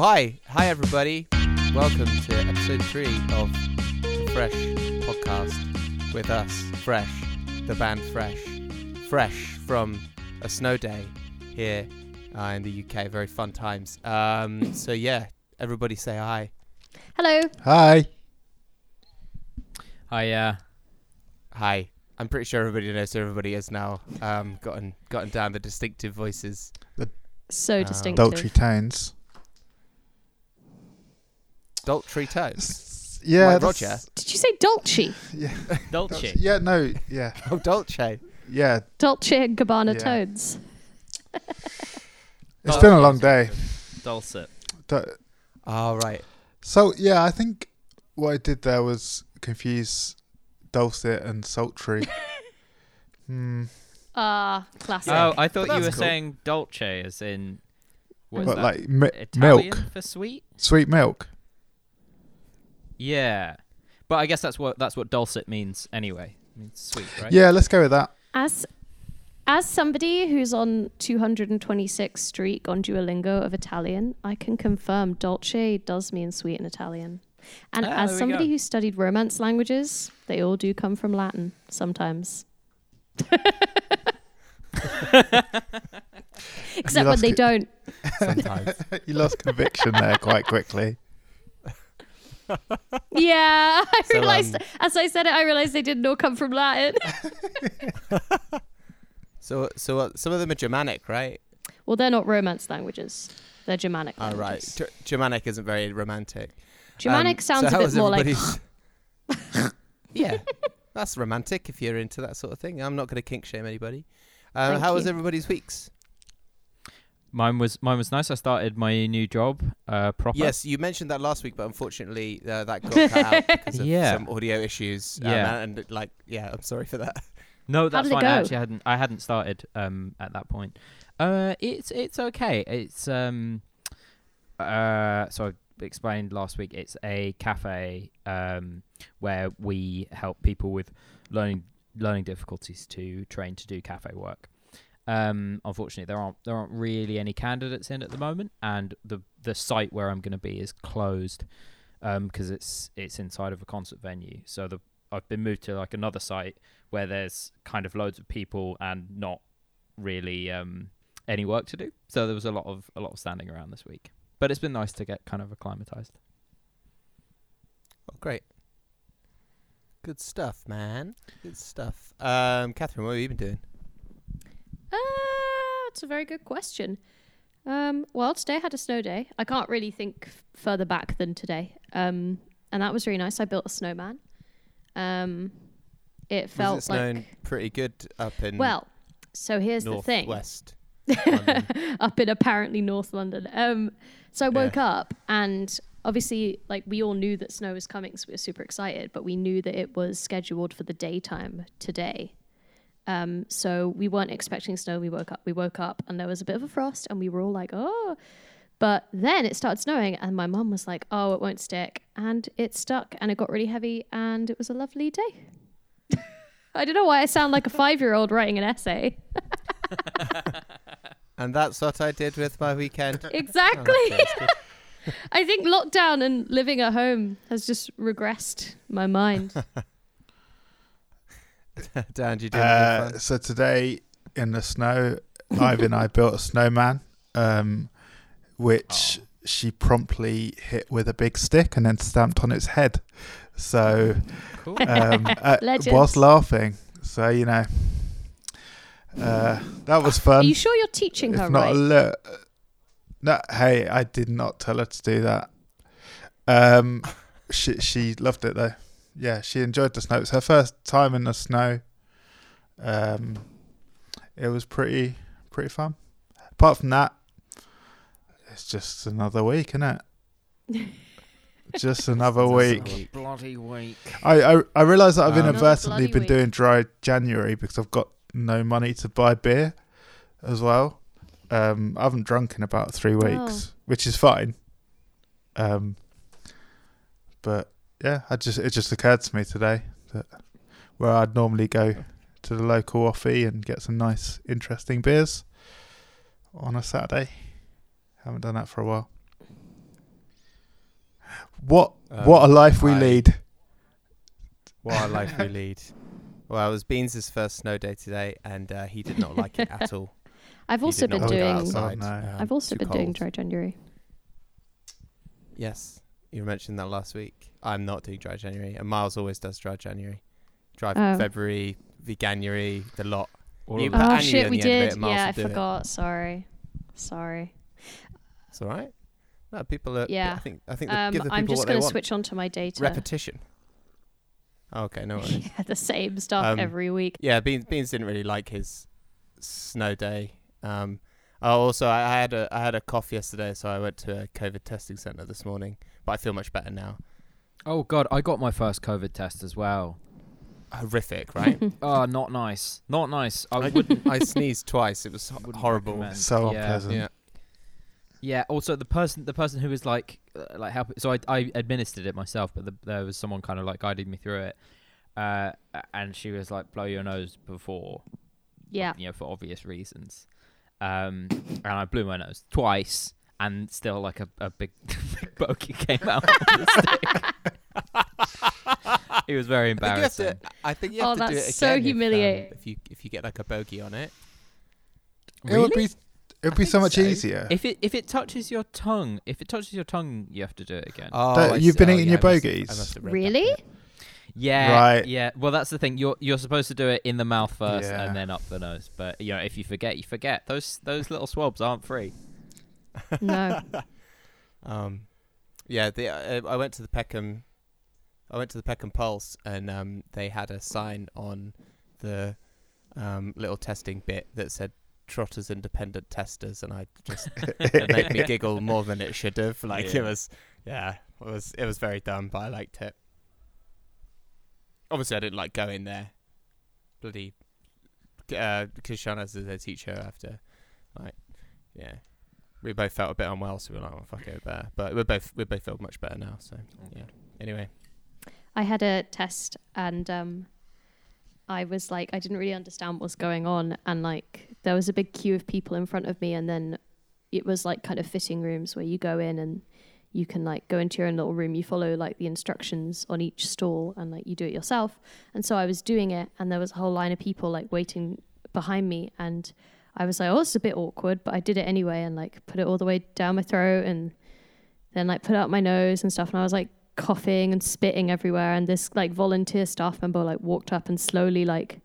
Cool. Hi, hi everybody. Welcome to episode three of the Fresh podcast with us, Fresh, the band Fresh, Fresh from a snow day here uh, in the UK. Very fun times. Um, so yeah, everybody say hi. Hello. Hi. Hi, uh, Hi. I'm pretty sure everybody knows who everybody is now. Um, gotten gotten down the distinctive voices. The So Uh, distinctive. Daltry Tones. Daltry tones. Yeah. Like that's- Roger. Did you say Dolce? Yeah. Dolce. Yeah. No. Yeah. Oh, Dolce. Yeah. Dolce and Gabbana Yeah. toads. It's been a long day. Dulcet. Du- All right. So yeah, I think what I did there was confuse dulcet and sultry. hmm. Ah, classic. Oh, I thought you were cool. saying dolce as in what is But that? like mi- Italian milk, for sweet? sweet milk. Yeah. But I guess that's what that's what dulcet means anyway. It means sweet, right? Yeah, let's go with that. As as somebody who's on 226 streak on Duolingo of Italian, I can confirm dolce does mean sweet in Italian. And Ah, as somebody go. who studied Romance languages, they all do come from Latin sometimes. Except when they don't. Sometimes. you lost conviction there quite quickly. Yeah, I So, realized um, as I said it, I realized they didn't all come from Latin. so so uh, some of them are Germanic, right? well, they're not Romance languages; they're Germanic All right. Ger- Germanic isn't very romantic. Germanic Um, sounds how a bit more like. yeah, that's romantic if you're into that sort of thing. I'm not going to kink shame anybody. Um, Thank how was everybody's weeks? Mine was mine was nice. I started my new job uh proper. Yes, you mentioned that last week, but unfortunately uh, that got cut out because of Yeah. some audio issues. Um, Yeah. and, and, like, yeah, I'm sorry for that. No, that's fine. I actually hadn't I hadn't started um at that point. Uh it's it's okay. It's um uh so I explained last week it's a cafe um where we help people with learning learning difficulties to train to do cafe work. Um unfortunately there aren't there aren't really any candidates in at the moment and the the site where I'm going to be is closed um because it's it's inside of a concert venue. So the I've been moved to like another site where there's kind of loads of people and not really um, any work to do. So there was a lot of a lot of standing around this week. But it's been nice to get kind of acclimatized. Oh, great. Good stuff, man. Good stuff. Um, Catherine, what have you been doing? Uh, it's a very good question. Um, well, today I had a snow day. I can't really think f- further back than today. Um, and that was really nice. I built a snowman. Um, it felt was it snowing like pretty good up in well. So here's the thing. West. Up in apparently North London. Um, so I Yeah. woke up and obviously, like we all knew that snow was coming, so we were super excited. But we knew that it was scheduled for the daytime today. Um, so we weren't expecting snow. We woke up. We woke up and there was a bit of a frost, and we were all like, "Oh!" But then it started snowing, and my mum was like, "Oh, it won't stick," and it stuck, and it got really heavy, and it was a lovely day. I don't know why I sound like a five-year-old writing an essay. and that's what I did with my weekend. Oh, Exactly. that's good. I think lockdown and living at home has just regressed my mind. Dan, do you do Uh, so today in the snow, Ivy and I built a snowman, um, which she promptly hit with a big stick and then stamped on its head. So Cool. um, uh, whilst laughing, so you know, uh, that was fun. Are you sure you're teaching if her not right? a li- no, hey, I did not tell her to do that. Um, she she loved it though. Yeah, she enjoyed the snow. It was her first time in the snow. Um, it was pretty pretty fun. Apart from that, it's just another week, isn't it? just another Just week. another. Bloody week. I I, I realise that I've Um, inadvertently been week. doing dry January because I've got no money to buy beer as well. Um, I haven't drunk in about three weeks, which is fine. Um, but yeah, I just it just occurred to me today that where I'd normally go to the local offie and get some nice, interesting beers on a Saturday. Haven't done that for a while. What Um, what a life we I- lead. What a life we lead. Well, it was Beans' first snow day today, and uh, he did not like it at all. I've He also been doing. outside, Oh, no. um, I've also too been doing cold. dry January. Yes, you mentioned that last week. I'm not doing dry January, and Miles always does dry January. Dry Oh. February, veganuary, the lot. All You of put. Oh shit, we the end of did. it, Yeah, I do it. forgot. Sorry, sorry. It's all right. No, people are. Yeah. I think. I think. they Um, give the I'm just gonna want. switch onto my data. Repetition. Okay, no worries. yeah, the same stuff Um, every week. yeah, Beans, Beans didn't really like his snow day. Um, oh, also, I I had a I had a cough yesterday, so I went to a COVID testing center this morning. But I feel much better now. Oh god, I got my first COVID test as well. Horrific, right? Oh, not nice. Not nice. I I wouldn't. I sneezed twice. It was wouldn't horrible. recommend. So Yeah. unpleasant. Yeah. Yeah. Also, the person, the person who was like, uh, like helping. So I, I administered it myself, but the, there was someone kind of like guided me through it. Uh, a- and she was like, blow your nose before, Yeah. you know, for obvious reasons. Um, and I blew my nose twice, and still like a, a big, big bogey came out. on the stick. it was very I think you have embarrassing. to. I think you Oh, have to do that's it so again. if, um, humiliating. If, you if you get like a bogey on it. It would be it would be so much so. easier. If it if it touches your tongue, if it touches your tongue, you have to do it again. Oh, you've see. been Oh, eating yeah, your I must have- bogies? must have read that Really? Bit. Yeah, Right. Yeah, well, that's the thing. You're you're supposed to do it in the mouth first Yeah. and then up the nose. But you know, if you forget, you forget. Those those little swabs aren't free. No. Um, yeah, the uh, I went to the Peckham, I went to the Peckham Pulse, and um, they had a sign on the um, little testing bit that said "Trotters Independent Testers," and I just it made me giggle more than it should have. Like Yeah. it was, yeah, it was it was very dumb, but I liked it. Obviously, I didn't like going there. Bloody, uh, because Shana's is a teacher after, like, yeah, we both felt a bit unwell, so we were like, "Oh fuck it, better." But we both we both feel much better now. So yeah. Anyway, I had a test and um, I was like, I didn't really understand what was going on. And like, there was a big queue of people in front of me. And then it was like kind of fitting rooms where you go in and you can like go into your own little room. You follow like the instructions on each stall and like you do it yourself. And so I was doing it and there was a whole line of people like waiting behind me. And I was like, oh, it's a bit awkward, but I did it anyway and like put it all the way down my throat and then like put up my nose and stuff. And I was like, coughing and spitting everywhere and this like volunteer staff member like walked up and slowly like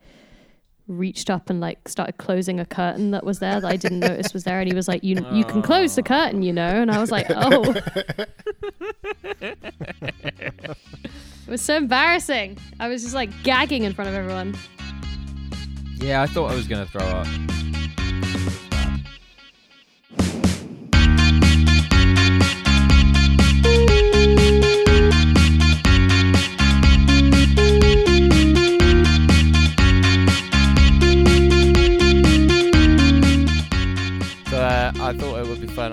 reached up and like started closing a curtain that was there that I didn't notice was there and he was like you you can close the curtain you know? And I was like oh. It was so embarrassing. I was just like gagging in front of everyone. Yeah, I thought I was gonna throw up.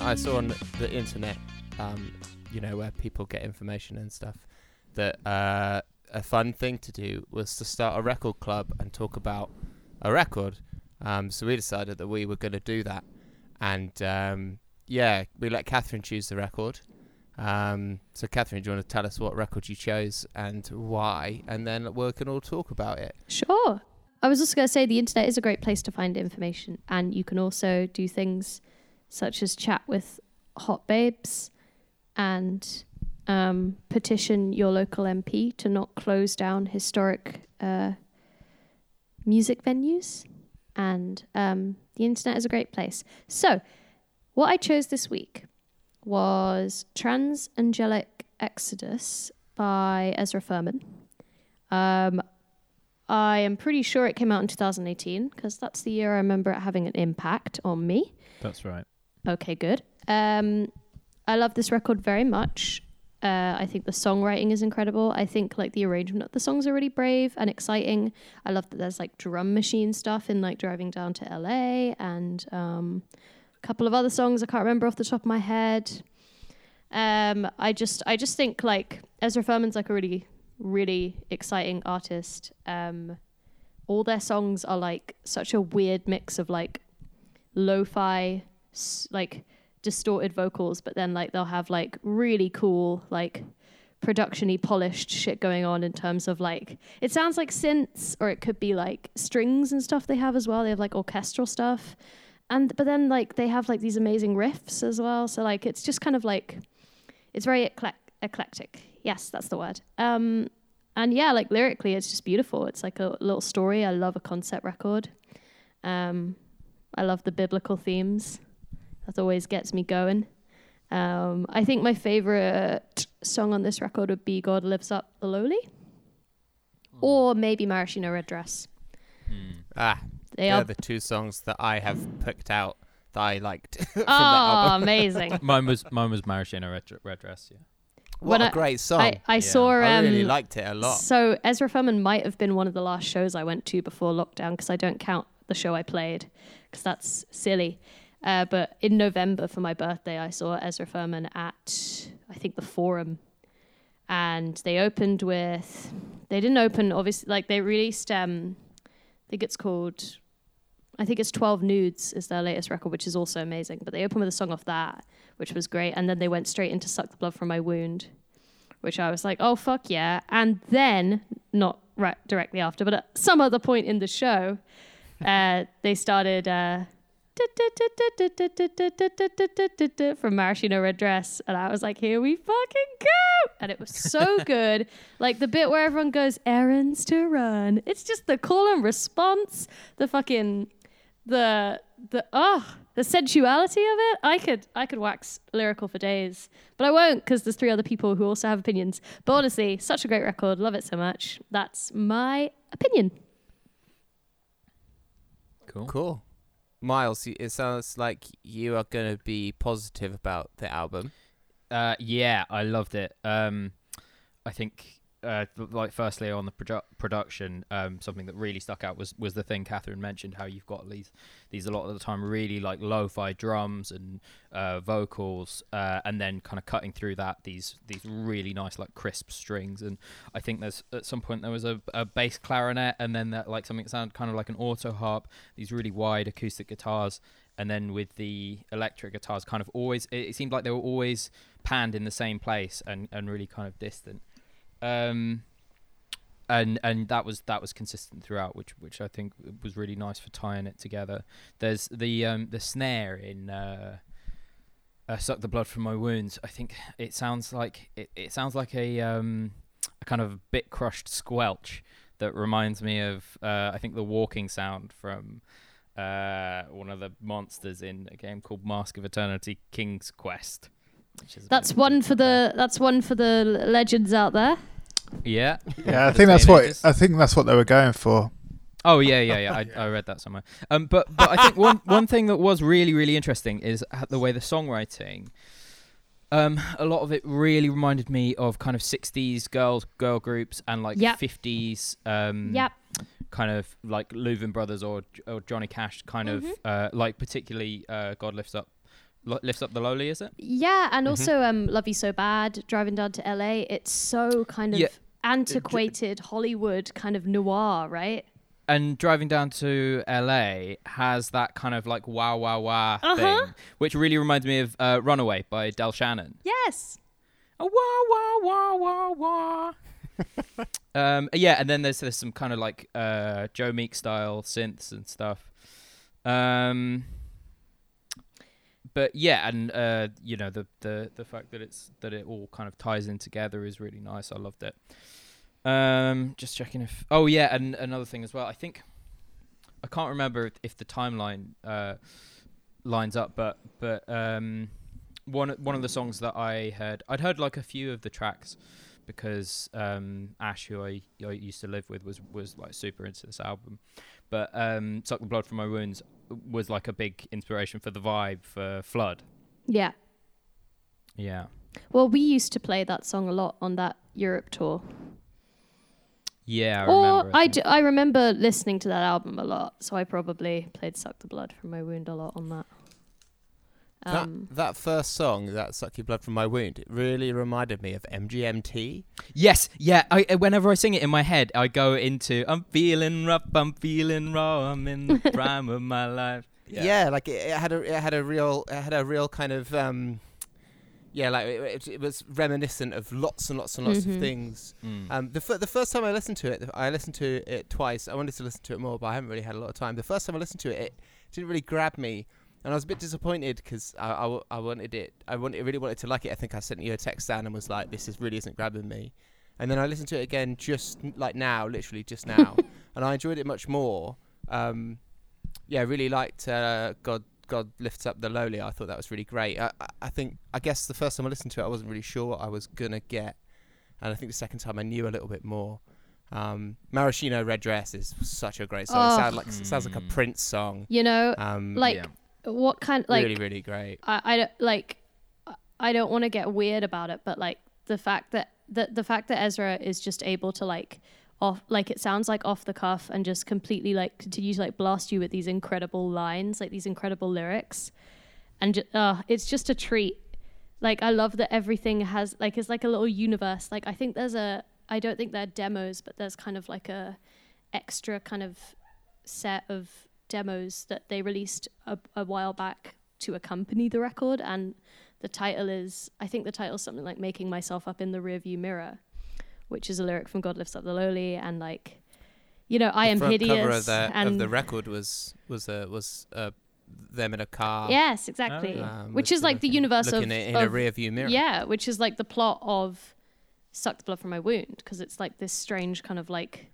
I saw on the internet, um, you know, where people get information and stuff, that uh, a fun thing to do was to start a record club and talk about a record. Um, so we decided that we were going to do that, and um, yeah, we let Catherine choose the record. Um, so Catherine, do you want to tell us what record you chose and why, and then we can all talk about it. Sure. I was also going to say the internet is a great place to find information, and you can also do things such as chat with hot babes and um, petition your local MP to not close down historic uh, music venues. And um, the internet is a great place. So, what I chose this week was Transangelic Exodus by Ezra Furman. Um, I am pretty sure it came out in 2018 because that's the year I remember it having an impact on me. That's right. Okay, good. Um, I love this record very much. Uh, I think the songwriting is incredible. I think like the arrangement of the songs are really brave and exciting. I love that there's like drum machine stuff in like driving down to LA and um, a couple of other songs I can't remember off the top of my head. Um, I just I just think like Ezra Furman's like a really really exciting artist. Um, all their songs are like such a weird mix of like lo-fi, like distorted vocals, but then like they'll have like really cool like production-y polished shit going on in terms of like it sounds like synths or it could be like strings and stuff they have as well. They have like orchestral stuff. And but then like they have like these amazing riffs as well. So like it's just kind of like it's very eclec- eclectic. Yes, that's the word. Um and yeah, like lyrically it's just beautiful. It's like a little story. I love a concept record. Um I love the biblical themes. That always gets me going. Um, I think my favorite song on this record would be "God Lifts Up the Lowly," or maybe "Maraschino Red Dress." Ah, They they're are the two songs that I have picked out that I liked from oh, that album. amazing! Mine was mine was Maraschino Red, Red Dress. Yeah. What When a I- great song! I, I Yeah. saw. Um, I really liked it a lot. So Ezra Furman might have been one of the last shows I went to before lockdown because I don't count the show I played because that's silly. Uh, but in November for my birthday, I saw Ezra Furman at I think the Forum, and they opened with. They didn't open obviously like they released. Um, I think it's called. I think it's Twelve Nudes is their latest record, which is also amazing. But they opened with a song off that, which was great, and then they went straight into "Suck the Blood from My Wound." which I was like, oh fuck yeah. And then, not right directly after, but at some other point in the show, uh, they started uh, from Maraschino Red Dress, and I was like, here we fucking go, and it was so good. Like the bit where everyone goes errands to run. It's just the call and response, the fucking the the oh the sensuality of it i could i could wax lyrical for days but i won't because there's three other people who also have opinions but honestly such a great record love it so much that's my opinion Cool. Cool. Miles, it sounds like you are going to be positive about the album. Uh, yeah, I loved it. Um, I think, uh, like, firstly on the produ- production, um, something that really stuck out was was the thing Catherine mentioned, how you've got these these a lot of the time really like lo-fi drums and uh, vocals, uh, and then kind of cutting through that these these really nice like crisp strings. And I think there's at some point there was a, a bass clarinet, and then that like something that sounded kind of like an auto harp. These really wide acoustic guitars. And then with the electric guitars, kind of always, it, seemed like they were always panned in the same place and, and really kind of distant. Um, and and that was that was consistent throughout, which which I think was really nice for tying it together. There's the um, the snare in uh, uh, "Suck the Blood from My Wounds." I think it sounds like it, it sounds like a um, a kind of bit crushed squelch that reminds me of uh, I think the walking sound from uh, one of the monsters in a game called Mask of Eternity: King's Quest. Which is that's one for the that's one for the legends out there yeah. Yeah, I think that's what teenagers. I think that's what they were going for. Oh yeah, yeah, yeah. I, I read that somewhere. Um, but but I think one one thing that was really really interesting is the way the songwriting. Um, a lot of it really reminded me of kind of '60s girls girl groups and like Yep. '50s um, yep kind of like Louvin Brothers or or Johnny Cash kind of uh, like particularly uh, God lifts up lifts up the lowly, is it? yeah and Mhm. also um love you so bad driving down to la it's so kind of Yeah. Antiquated hollywood kind of noir right And driving down to LA has that kind of like wow wow wow Uh-huh. thing, which really reminds me of uh, Runaway by Del Shannon. yes A wah wah wah wah wah. um, yeah, and then there's there's some kind of like uh, Joe Meek style synths and stuff. Um, but yeah, and uh, you know the, the the fact that it's that it all kind of ties in together is really nice. I loved it. Um, just checking if oh yeah, and another thing as well. I think I can't remember if, the timeline uh, lines up, but but um, one one of the songs that I heard, I'd heard like a few of the tracks because um, Ash, who I, I used to live with, was was like super into this album. But um, "Suck the Blood from My Wounds" was like a big inspiration for the vibe for Flood. yeah Yeah, well we used to play that song a lot on that europe tour yeah, I or remember. I, think. d- I remember listening to that album a lot, so I probably played "Suck the Blood from My Wound" a lot on that. Um, that that first song, that "Suck Your Blood from My Wound," it really reminded me of MGMT. Yes, yeah. I whenever I sing it in my head, I go into "I'm feeling rough, I'm feeling raw, I'm in the prime of my life." yeah, like it, it had a it had a real it had a real kind of um, yeah, like it, it, it was reminiscent of lots and lots and lots Mhm. of things. Mm. Um, the fir- the first time I listened to it, I listened to it twice. I wanted to listen to it more, but I haven't really had a lot of time. The first time I listened to it, it didn't really grab me, and I was a bit disappointed because I I wanted it. I wanted, really wanted to like it. I think I sent you a text down and was like, "This is really isn't grabbing me." And then I listened to it again, just like now, literally just now, and I enjoyed it much more. Um, yeah, really liked uh, God. God lifts up the lowly. I thought that was really great. I, I, I think. I guess the first time I listened to it, I wasn't really sure what I was gonna get, and I think the second time I knew a little bit more. Um, Maraschino Red Dress is such a great song. Oh. It sounds like it sounds like a Mm. Prince song. You know, Um, like Yeah. What kind like really, really great. I, I don't like I don't want to get weird about it, but like the fact that the the fact that Ezra is just able to like off like it sounds like off the cuff and just completely like continue to like blast you with these incredible lines, like these incredible lyrics, and uh, it's just a treat. Like I love that everything has like it's like a little universe. Like I think there's a I don't think they're demos, but there's kind of like a extra kind of set of demos that they released a, a while back to accompany the record and the title is I think the title is something like making myself up in the rearview mirror which is a lyric from God lifts up the lowly and like you know I the am front hideous cover of the, and of the record was was uh, was uh, them in a car. yes exactly yeah. um, which is like the looking- universe of, looking in a of rear view mirror. yeah which is like the plot of suck the blood from my wound because it's like this strange kind of like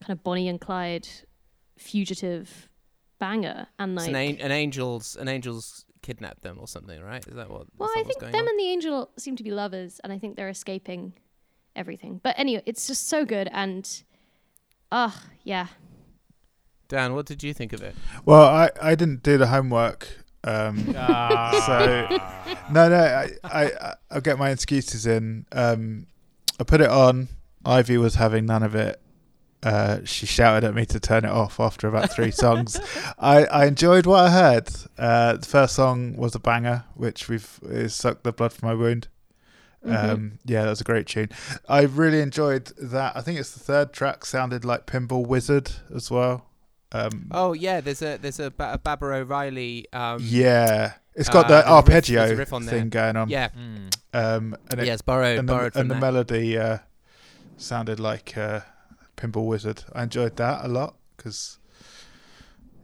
kind of Bonnie and Clyde fugitive banger and It's like an, an, an angel's an angel's kidnapped them or something, right? Is that what? Well, is that I think them on? and the angel seem to be lovers, and I think they're escaping everything. But anyway, it's just so good, and ah, yeah, Dan, what did you think of it? Well, I, I didn't do the homework. Um, so no, no, I, I I- I'll get my excuses in. Um, I put it on. Ivy was having none of it. Uh, she shouted at me to turn it off after about three songs. I, I enjoyed what I heard. Uh, the first song was a banger, which we've is sucked the blood from my wound. Mhm. Um, yeah, that was a great tune. I really enjoyed that. I think it's the third track. Sounded like Pinball Wizard as well. Um, Oh yeah, there's a there's a, ba- a Baba O'Riley. Um, yeah, it's got uh, the there's a riff- arpeggio riff on thing going on. yeah, Mm. Um, and it, yes, borrowed and borrowed the, and the melody uh, sounded like uh, Pinball Wizard. I enjoyed that a lot because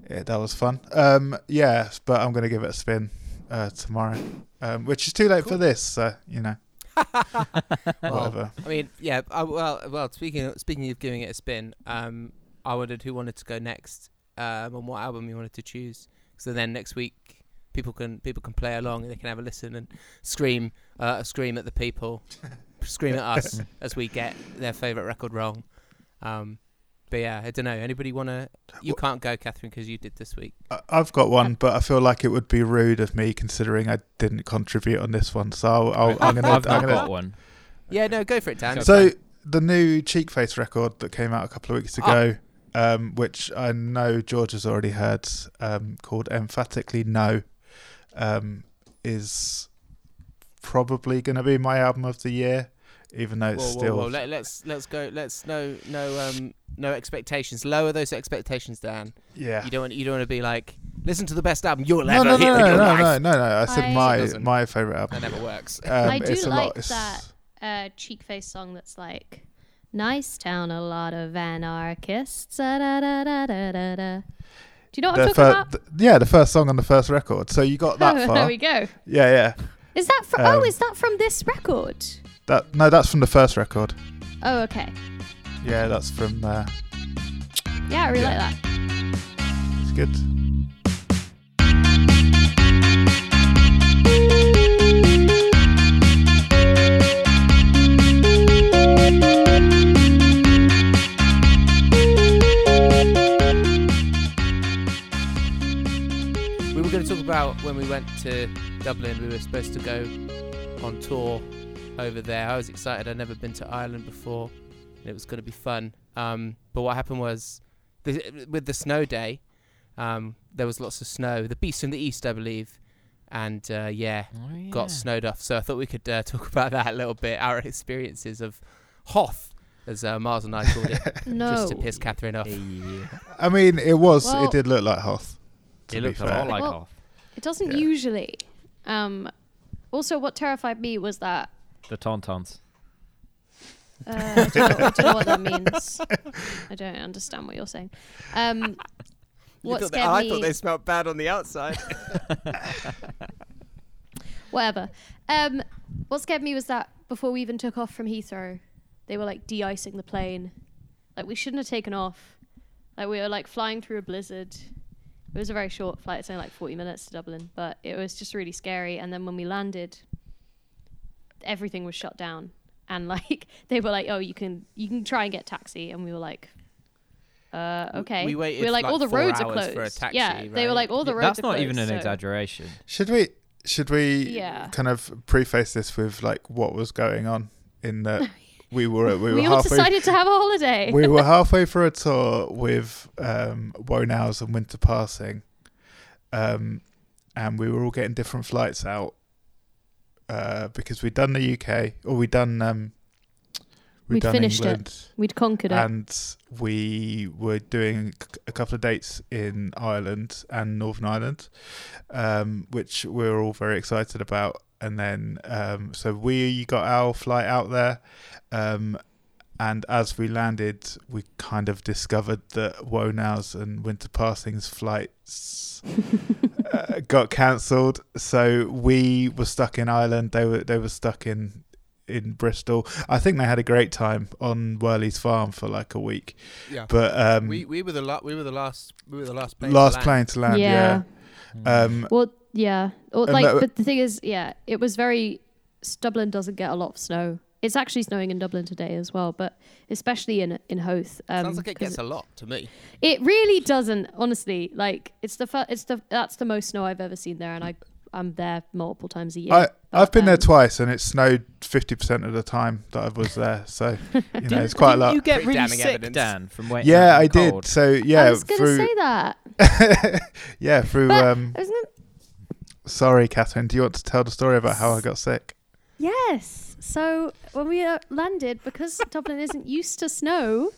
yeah, that was fun. Um, yeah, but I'm going to give it a spin uh, tomorrow, um, which is too late for this. So you know, Well, whatever. I mean, yeah. I, well, well. Speaking of, speaking of giving it a spin, um, I wondered who wanted to go next, um, and what album you wanted to choose. So then next week, people can people can play along and they can have a listen and scream, uh, scream at the people, scream at us as we get their favorite record wrong. Um, but yeah, I don't know. Anybody wanna? You Well- can't go, Catherine, because you did this week. I- I've got one, but I feel like it would be rude of me considering I didn't contribute on this one. So I'll, I'll, I'm gonna. I've I'm gonna got one. Yeah, no, go for it, Dan. So the new Cheekface record that came out a couple of weeks Ah. ago, um, which I know George has already heard, um, called "Emphatically No," um, is probably going to be my album of the year, even though it's whoa, still. whoa, whoa. Let, let's let's go. Let's no no um no expectations. Lower those expectations, Dan. yeah. You don't want you don't want to be like listen to the best album you'll No, ever no, hear no, in no, your no, life. no, no, no. I said I- my my favorite album. That never works. Um, I do it's a like It's- that uh, Cheekface song that's like, "Nice town, a lot of anarchists." Da, da, da, da, da, da, da. Do you know what The I'm talking fir- about? th- yeah, the first song on the first record. So you got that oh, far. there we go. Yeah, yeah. Is that from? oh, Um, is that from this record? That no, that's from the first record. Oh, okay. Yeah, that's from. Uh, Yeah, I really Yeah. like that. it's good. We were going to talk about when we went to Dublin. We were supposed to go on tour over there. I was excited. I'd never been to Ireland before, and it was going to be fun. Um, but what happened was, the, with the snow day, um, there was lots of snow. The Beast from the East, I believe, and uh, yeah, Oh, yeah. got snowed off. So I thought we could uh, talk about that a little bit. Our experiences of Hoth, as uh, Miles and I called it, No. just to piss Catherine off. Yeah. I mean, it was. Well- it did look like Hoth. It be looked a lot like Well- Hoth. It doesn't Yeah. usually. Um, also, what terrified me was that The Tauntauns. uh, I, don't know, I don't know what that means. I don't understand what you're saying. Um, You what thought scared they- I me? thought they smelled bad on the outside. whatever. Um, what scared me was that before we even took off from Heathrow, they were like de-icing the plane. Like we shouldn't have taken off. Like we were like flying through a blizzard. It was a very short flight. It's only like 40 minutes to Dublin, but it was just really scary. And then when we landed, everything was shut down. And like they were like, "Oh, you can you can try and get taxi," and we were like, "Uh, okay." we waited were like, like "All the four roads are closed." for a taxi, yeah, they were like, "All the Yeah, roads." That's are not even an so- exaggeration. Should we should we Yeah. kind of preface this with like what was going on in that we were we were We all halfway decided to have a holiday. we were halfway through a tour with um Woahnows and Winter Passing. Um and we were all getting different flights out uh because we'd done the UK or we'd done um we'd, We'd done finished it. We'd conquered it. and we were doing a couple of dates in Ireland and Northern Ireland, um, which we were all very excited about. And then, um, so we got our flight out there, um, and as we landed, we kind of discovered that Woahnows and Winter Passing's flights uh, got cancelled. So we were stuck in Ireland. They were they were stuck in in Bristol. I think they had a great time on Worley's farm for like a week. yeah. But um, we we were the la- we were the last we were the last plane. to last land. plane to land. Yeah. Um, Well, yeah. Or, like, that- but the thing is, yeah, it was very. Dublin doesn't get a lot of snow. It's actually snowing in Dublin today as well, but especially in in Hoth. Um, Sounds like it 'cause gets a lot to me. It really doesn't, honestly. Like it's the fir- it's the that's the most snow I've ever seen there, and I I'm there multiple times a year. I I've been there um, twice, and it snowed fifty percent of the time that I was there. So you know, it's quite a lot. you get Pretty really damning sick, evidence. Dan, from waiting yeah, I in the did. So yeah, I was gonna say that. yeah through. But- um, I was gonna, sorry, Catherine. Do you want to tell the story about how I got sick? Yes. So when we uh, landed, because Dublin isn't used to snow,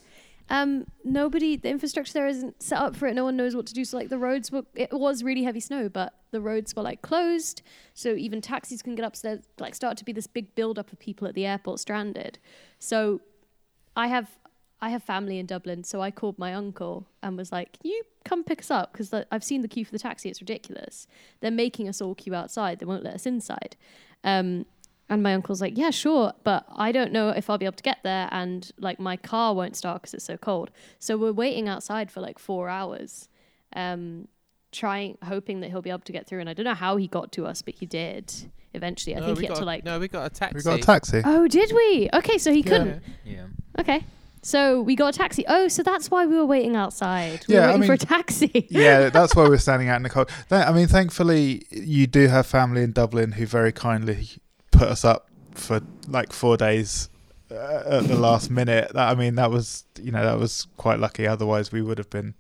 um, nobody, the infrastructure there isn't set up for it. No one knows what to do. So like the roads were, it was really heavy snow, but the roads were like closed. So even taxis can get up. So there like started to be this big build up of people at the airport stranded. So I have. I have family in Dublin, so I called my uncle and was like, you come pick us up? Because I've seen the queue for the taxi; it's ridiculous. They're making us all queue outside. They won't let us inside." Um, and my uncle's like, yeah, sure, but I don't know if I'll be able to get there, and like my car won't start because it's so cold. So we're waiting outside for like four hours, um, trying, hoping that he'll be able to get through. And I don't know how he got to us, but he did eventually. I no, think we he had got to a- like. no, we got a taxi. We got a taxi. Oh, did we? Okay, so he Yeah. couldn't. Yeah. Okay, so we got a taxi. Oh, so that's why we were waiting outside. We Yeah, were I waiting for a mean- taxi. yeah, that's why we're standing out in the cold. Th- I mean, thankfully, you do have family in Dublin who very kindly put us up for like four days uh, at the last minute. That I mean, that was you know that was quite lucky. Otherwise, we would have been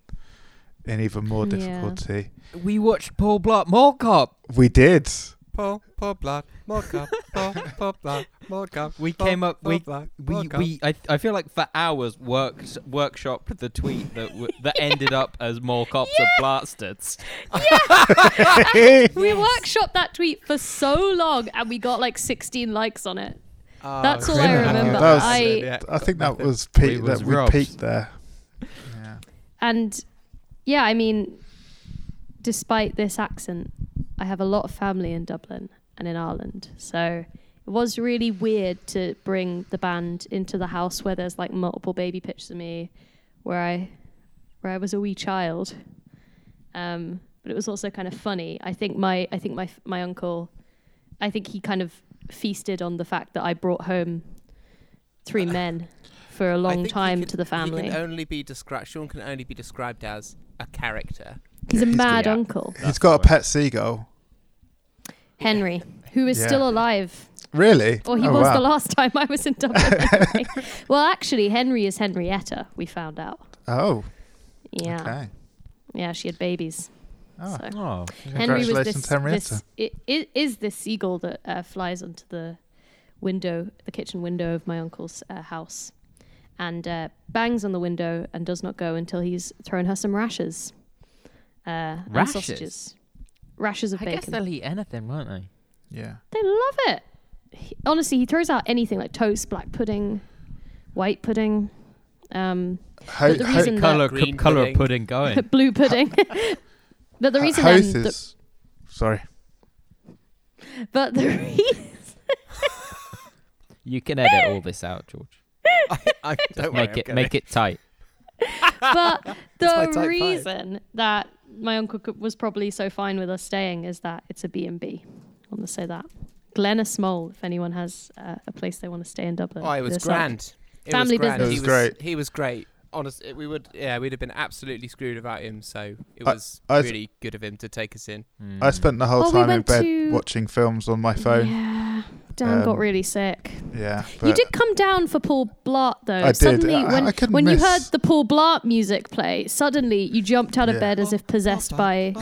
in even more Yeah. difficulty. We watched Paul Blart Mall Cop. We did. Paul, Paul Blood, more cup, Paul, Paul Blood, more cup. We Paul, came up. Paul We Blood, we, more we I, I feel like for hours work workshop the tweet that w- that ended up as more cops are bastards. Yeah. we workshopped that tweet for so long, and we got like 16 likes on it. Oh, That's all I remember. That was- I Yeah, I think that was peak. Was That we peaked there. Yeah. and yeah, I mean, despite this accent, I have a lot of family in Dublin and in Ireland, so it was really weird to bring the band into the house where there's like multiple baby pictures of me, where I, where I was a wee child. Um, but it was also kind of funny. I think my, I think my my uncle, I think he kind of feasted on the fact that I brought home three men for a long time can- to the He family. can only be described. Sean can only be described as a character. He's a He's got- mad yeah. uncle. He's That's got a pet seagull. Henry, who is Yeah. still alive. Really? Or he Oh, was wow. the last time I was in Dublin. anyway. well, actually, Henry is Henrietta, we found out. Oh. Yeah. Okay. Yeah, she had babies. Oh. So. Oh, Henry was Congratulations, this, Henrietta. this it, it is this seagull that uh, flies onto the window, the kitchen window of my uncle's uh, house, and uh, bangs on the window and does not go until he's thrown her some rashes. Uh, and Rashes? sausages. Rashes of bacon. I guess bacon. they'll eat anything, won't they? Yeah. They love it. He- honestly, he throws out anything like toast, black pudding, white pudding, um, Ho- the ho- reason that- Color, Green color pudding. of pudding going. blue pudding. but the ho- reason Hoth then, the, is. Sorry. but the reason you can edit all this out, George. I, I, don't worry, Make I'm it gonna- make it tight. But the type five. reason that my uncle was probably so fine with us staying is that it's a B&B. I want to say that. Glennis Mole, if anyone has uh, a place they want to stay in Dublin. Oh, it was this summer. grand. It Family was grand. business. He was great. He was great. Honestly, we would. Yeah, we'd have been absolutely screwed without him. So it I- was I- really good of him to take us in. I Mm. spent the whole Oh, we time in went bed to- watching films on my phone. Yeah, Dan got Um, really sick. Yeah. you did come down for Paul Blart though. I did. Suddenly, I- when I couldn't when you heard the Paul Blart music play, suddenly you jumped out of Yeah. bed as if possessed by.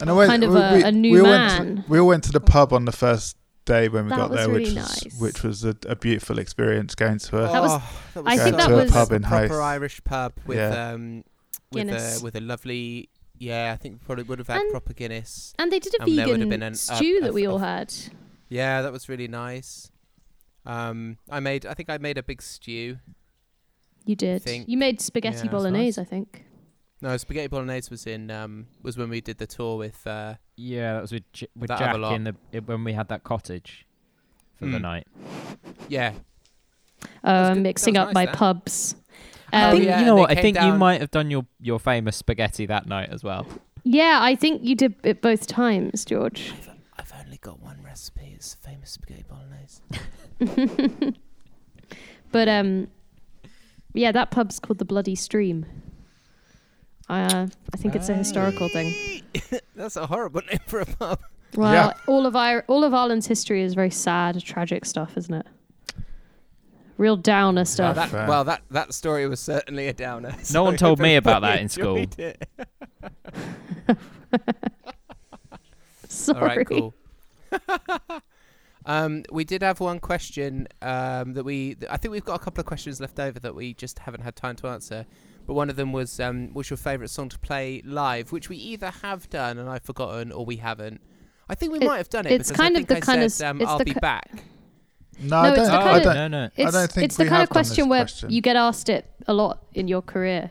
And I went, kind of we, a- a new we all man. Went to, we all went to the pub on the first day when we That got was there, which really was nice. which was a, a beautiful experience going to a. That was- Oh, that I think so that nice. was- pub in proper Hythe. Irish pub with Yeah. um with Guinness. a with a lovely. Yeah, I think we probably would have had And- proper Guinness. And they did a And would have vegan been an- stew a- that we a- all had. Yeah, that was really nice. Um, I made. I think I made a big stew. You did. think- You made spaghetti yeah, bolognese, nice. I think. No, spaghetti bolognese was in. Um, was when we did the tour with. Uh, Yeah, that was with J- with That Jack other in the i- when we had that cottage for the Mm. night. yeah, Uh, mixing was up nice, my that. pubs. I Um, think yeah, you know what? I came think you might have done your your famous spaghetti that night as well. yeah, I think you did it both times, George. I've, I've only got one recipe. It's famous spaghetti bolognese. But um, yeah, that pub's called the Bloody Stream. Uh, I think it's a historical thing. That's a horrible name for a pub. Well, Yeah. all of Ir- all of Ireland's history is very sad, tragic stuff, isn't it? Real downer Well, stuff. that, Fair. well, that that story was certainly a downer. No one told me about that everybody in school. enjoyed it. Sorry. All right, cool. um, we did have one question um, that we. th- I think we've got a couple of questions left over that we just haven't had time to answer. But one of them was, um, "What's your favourite song to play live?" Which we either have done and I've forgotten, or we haven't. I think we It- might have done it. it's because I kind of think the I kind of said, s- um, "I'll be ki- back." No, No, I don't. the I don't. no, no. It's, don't think it's the we kind have of question where question. you get asked it a lot in your career.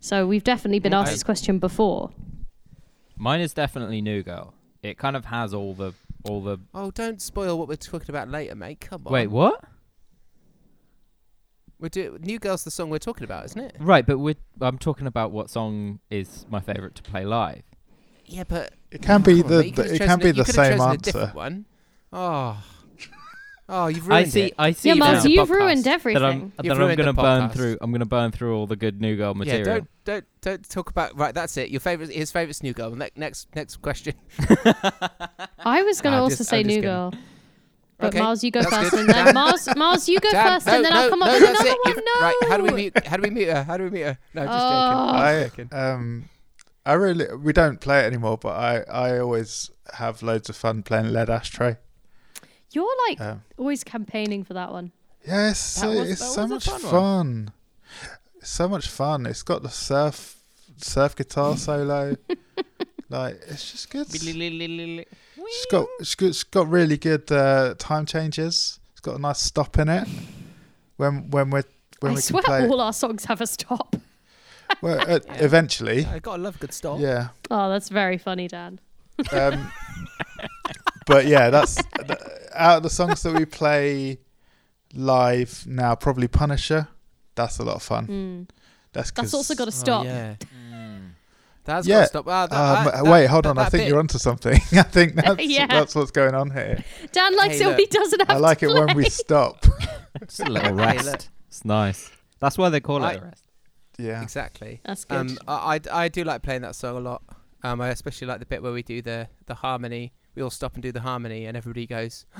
So we've definitely been asked Okay. this question before. Mine is definitely New Girl. It kind of has all the all the. Oh, don't spoil what we're talking about later, mate. Come on. Wait, what? We're do- New Girl's the song we're talking about, isn't it? Right, but we're, I'm talking about what song is my favorite to play live. Yeah, but It can be come on, the, mate, you the could've it chosen can a- be you the could've same chosen a answer. different one. Oh, oh, you've I ruined see. it. I see Yeah, now Miles, the you've podcast. ruined that everything. I'm You've that I'm ruined the gonna burn podcast. through. I'm gonna burn through all the good New Girl material. Yeah, material. don't don't don't talk about right. That's it. Your favorite, his favorite's New Girl. Ne- next next question. I was going to I'm also just- say I'm just New kidding. Girl. But Okay, Miles, you go that's first, good. and then Dan- Miles, Miles, you go Dan, first, no, and then no, I'll come up with another it. one. You've- No, Right, how do we meet? How do we meet her? How do we meet her? No, just Oh. joking. I um I really we don't play it anymore, but I I always have loads of fun playing Lead Ashtray. You're like Um, always campaigning for that one. Yes, it's so, That was- it's so much fun fun. So much fun. It's got the surf surf guitar solo. like it's just good. It's got it's, got it's got really good uh, time changes. It's got a nice stop in it. When when we're when I we swear can play. all our songs have a stop. well, uh, Yeah. eventually, I gotta love a good stop. yeah. Oh, that's very funny, Dan. Um, but yeah, that's th- out of the songs that we play live now. Probably Punisher. That's a lot of fun. Mm. That's That's 'cause- also got to Oh, stop. yeah, Mm. That's Yeah. gotta stop. Ah, that, Um, that- wait, that- hold on. that I think bit- you're onto something. I think that's Yeah. that's what's going on here. Dan likes Hey, it when he doesn't have I like to it when we stop. Just a little rest. look. It's nice. That's why they call I- it a rest. Yeah. Exactly. That's good. Um, I, I I do like playing that song a lot. Um, I especially like the bit where we do the the harmony. We all stop and do the harmony, and everybody goes.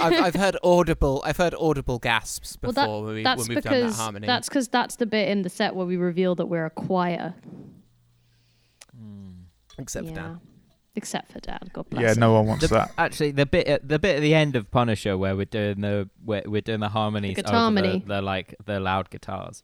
I've, I've heard audible. I've heard audible gasps Well, before when, we, when we've done that because harmony. that's because that's the bit in the set where we reveal that we're a choir. Except for yeah. Dan. Except for Dan. God bless Yeah, him. no one wants The- that. Actually, the bit at the bit at the end of Punisher where we're doing the we're, we're doing the harmonies guitar over harmony. the, the like the loud guitars.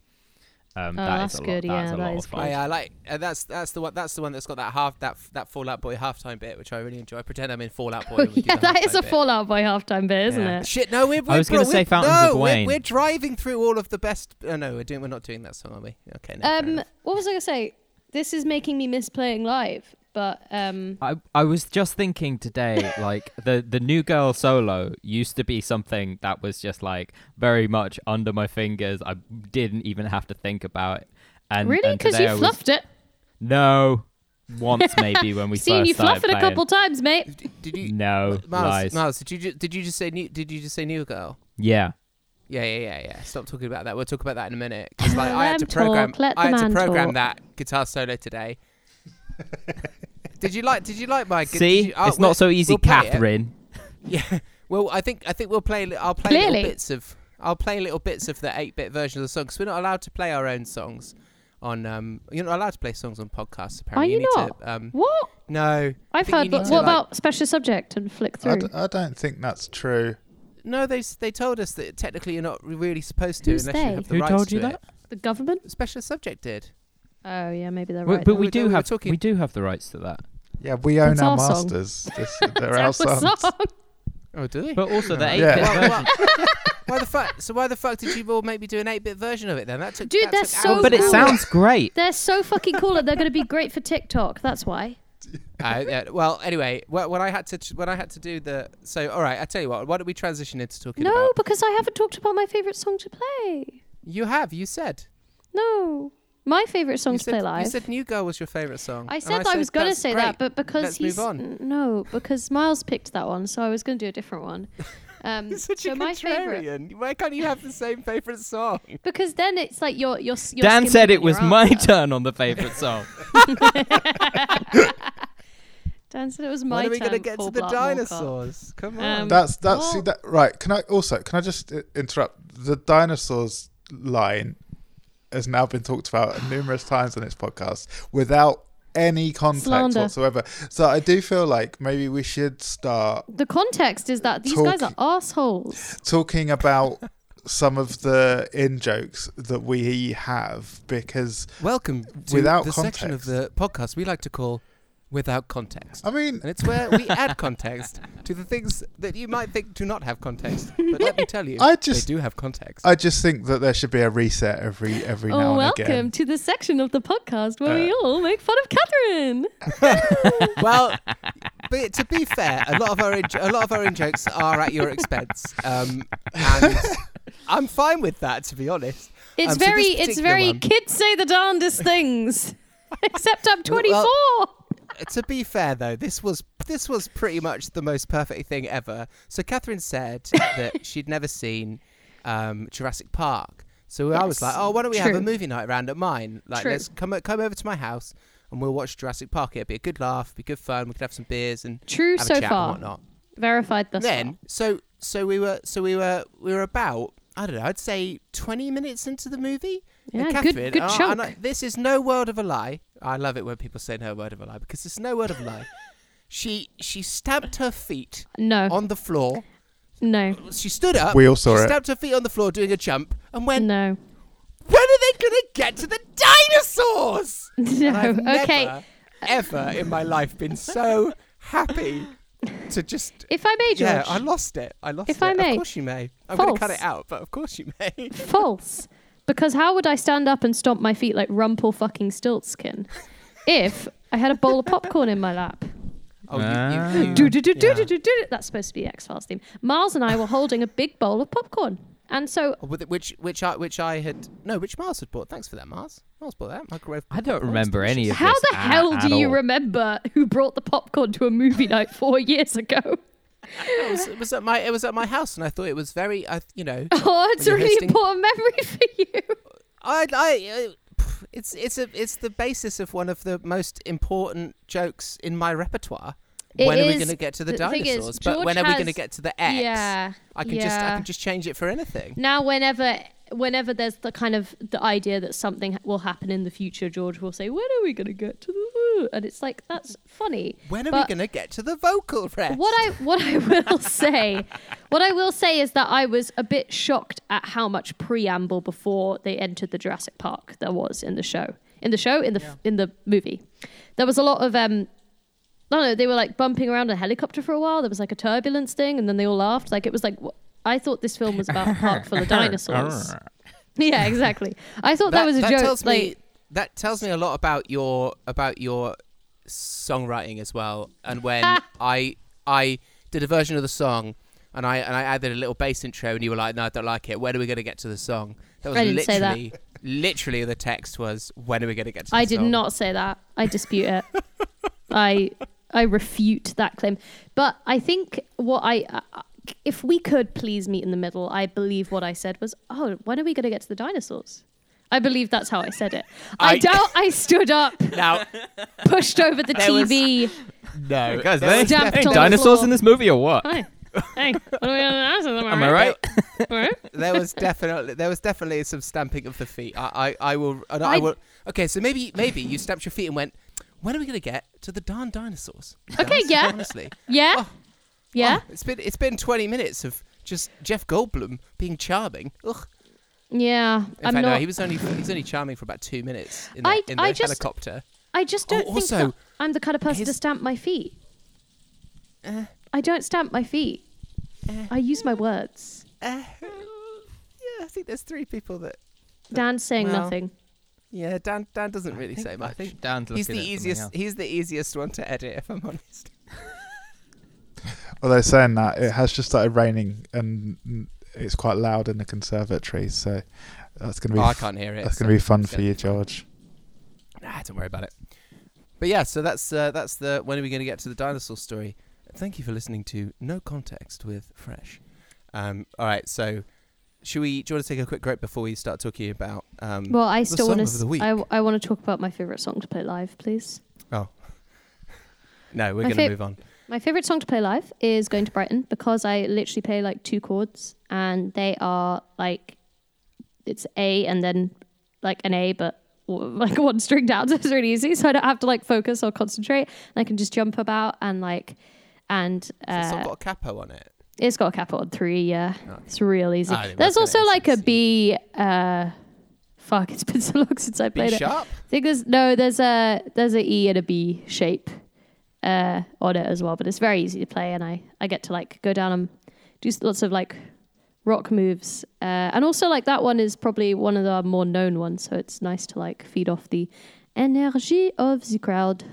Um, Oh, that that's is good, Lot, that's yeah, a that lot of good. Oh, fun. yeah, I like uh, that's that's the one that's the one that's got that half that that Fall Out Boy halftime bit, which I really enjoy. I pretend I'm in Fall Out Boy. when we do yeah, that is a bit. Fall Out Boy halftime bit, isn't Yeah. it? Shit, no, we're. we're was gonna say we're- Fountains no, of we're- We're, driving through all of the best. Oh no, we're doing. We're not doing that song, are we? Okay. No, Um, what was I gonna say? This is making me miss playing live, but um, I, I was just thinking today, like the the new girl solo used to be something that was just like very much under my fingers. I didn't even have to think about it. And really, because you I was- fluffed it. No, once maybe when we Seen first you fluff started it a couple times, mate. D- did you? No Miles, lies. Miles, did you ju- did you just say new? Did you just say new girl? Yeah. Yeah, yeah, yeah, yeah. Stop talking about that. We'll talk about that in a minute. 'Cause, like, I had to program. talk, I had to program talk. that guitar solo today. did you like? Did you like my? gu- did See, you- oh, it's not so easy, we'll. Catherine. Yeah. Well, I think I think we'll play. li- I'll play Clearly. little bits of. I'll play little bits of the 8-bit version of the song because we're not allowed to play our own songs on. Um, you're not allowed to play songs on podcasts. Apparently, are you need not? to. Um, What? no, I've heard. need But what like- about special subject and flick I, through? d- I don't think that's true. no. They they told us that technically you're not really supposed to Who's unless you have the Who rights told to you it. that? the government? Special subject did. Oh yeah, maybe they're But- right. but we we- do have talking- we do have the rights to that. Yeah, we own our our masters. This, they're our It's our songs. song. Oh, do we? But also the Yeah. 8-bit Yeah. version. why the fuck? So why the fuck did you all maybe do an 8-bit version of it then? That took. Dude, that they're took so hours but it and cool. hours. sounds great. They're so fucking cool, and they're going to be great for TikTok. That's why. Uh, yeah, well, anyway, wh- when I had to when I had to do the so all right, I tell you what. Why don't we transition into talking about? No, about? because I haven't talked about my favorite song to play. You have. You said. No, my favorite song you to said, play You said New Girl was your favorite song. I said that I was going to say great. that, but because Let's move he's on." no, because Miles picked that one, so I was going to do a different one. Um, You're such so a my favorite, contrarian. Why can't you have the same favorite song? because then it's like your your. s- your Dan said it was my answer. turn on the favorite song. Dan said it was my When are we going to get to the Blart Walcott. dinosaurs? Come on. Um, That's that's see that right. Can I also can I just uh, interrupt? The dinosaurs line has now been talked about numerous times on this podcast without any context Slander. whatsoever. So I do feel like maybe we should start The context is that these guys are assholes. talking about some of the in jokes that we have because Welcome to Without the section of the podcast we like to call "Without Context," I mean and it's where we add context to the things that you might think do not have context. But let me tell you, I just- they do have context. I just think that there should be a reset every every now Oh, and welcome to the section of the podcast where we Uh, all make fun of Catherine. well, but to be fair, a lot of our in- a lot of our in jokes are at your expense, um, and I'm fine with that. To be honest, It's Um, so very, it's very. one- Kids say the darndest things. Except I'm 24. To be fair though, this was this was pretty much the most perfect thing ever. So Catherine said that she'd never seen um, Jurassic Park. So I was like, oh, why don't we have a movie night round at mine? Like, True. let's come come over to my house and we'll watch Jurassic Park. It'd be a good laugh, be good fun. We could have some beers and True so a chat far. and whatnot. Verified thus then so so we were so we were we were about I don't know I'd say twenty minutes into the movie. Far. and Yeah, Catherine, good, good oh, and I- chunk. I- this is no word of a lie. I love it when people say no word of a lie because it's no word of a lie. She she stamped her feet no, on the floor. no, She stood up. We all saw she it. stamped her feet on the floor doing a jump and went. no, When are they gonna get to the dinosaurs? And I've no. Okay, never, ever in my life been so happy to just if I may, George. Yeah, I lost it. I lost If it. I may. Of course you may. I'm going to cut it out, but of course you may. False. Because how would I stand up and stomp my feet like Rumple fucking Stiltskin if I had a bowl of popcorn in my lap? Oh, you, you, ah. you, Do, do, do, do, do, do, do. That's supposed to be X Files theme. Miles and I were holding a big bowl of popcorn. And so, Oh, Which, which, I, which I had. No, which Miles had bought. Thanks for that, Mars. Mars bought that microwave. I don't remember any of how this How the at- hell do you all. remember who brought the popcorn to a movie night four years ago? It was, it was at my, it was at my house, and I thought it was very, I, you know, Oh, it's a really hosting- important memory for you. I, I, uh, it's, it's a, it's the basis of one of the most important jokes in my repertoire. It when are we going to get to the, the thing is, dinosaurs? but when are we going to get to the X? Yeah. I can just, I can just change it for anything. Now, whenever whenever there's the kind of the idea that something will happen in the future, George will say, "When are we going to get to the?" And it's like that's funny. When are we going to get to the vocal rest? What I what I will say, what I will say is that I was a bit shocked at how much preamble before they entered the Jurassic Park there was in the show. In the show, in the Yeah. in the movie, there was a lot of um. I don't know. They were like bumping around a helicopter for a while. There was like a turbulence thing, and then they all laughed. Like it was like wh- I thought this film was about a park full of dinosaurs. yeah, exactly. I thought that, was a that joke. Tells like me, that tells me a lot about your about your songwriting as well. And when I I did a version of the song, and I and I added a little bass intro, and you were like, "No, I don't like it. When are we going to get to the song?" That was I didn't say that. literally literally the text was, "When are we going to get to?" the song? I did song?" not say that. I dispute it. I I refute that claim. But I think what I if we could please meet in the middle, I believe what I said was, "Oh, when are we going to get to the dinosaurs?" I believe that's how I said it. I, I- doubt I stood up, Now, pushed over the There was- TV. no, Guys, there they was Stamped the dinosaurs in this movie or what? Hey, hey, what are we gonna ask? Am Am I right? right? there was definitely there was definitely some stamping of the feet. I I, I will and I, I- will. Okay, so maybe maybe you stamped your feet and went. When are we going to get to the darn dinosaurs? Okay, Guys, yeah. Honestly, Yeah, Oh, yeah, Oh, it's been it's been 20 minutes of just Jeff Goldblum being charming. Ugh. yeah. In I'm fact, not. no, he was only he's only charming for about two minutes in the, I- in the I just- helicopter. I just Oh, don't think also, that I'm the kind of person to stamp my feet. Eh. I don't stamp my feet. Eh. I use my words. Uh, yeah, I think there's three people that. Dan's saying Well, nothing. Yeah, Dan Dan doesn't I really think- say I much. think Dan's He's the looking at something easiest. He's the easiest one to edit, if I'm honest. Although saying that, it has just started raining and it's quite loud in the conservatory, so that's going to be Oh, I f- can't hear it. that's so going to be fun for gonna you, be fun. George. Nah, don't worry about it. But yeah, so that's uh, that's the when are we going to get to the dinosaur story? Thank you for listening to No Context with Fresh. Um, all right, so should we? Do you want to take a quick break before we start talking about? Um, Well, I still want of the week. to. I, I want to talk about my favorite song to play live, please. Oh no, we're my going to fav- move on. My favorite song to play live is "Going to Brighton" because I literally play like two chords, and they are like it's A and then like an A, but like one string down, so it's really easy. So I don't have to like focus or concentrate, and I can just jump about and like and Has the song uh, got a capo on it. it's got a capo on three. Yeah, Oh. it's real easy. There's also like a B. Uh, fuck, it's been so long since I played it. sharp. I think there's no, there's a there's a E and a B shape uh, on it as well, but it's very easy to play, and I I get to like go down and do lots of like rock moves, uh, and also like that one is probably one of the more known ones, so it's nice to like feed off the energy of the crowd.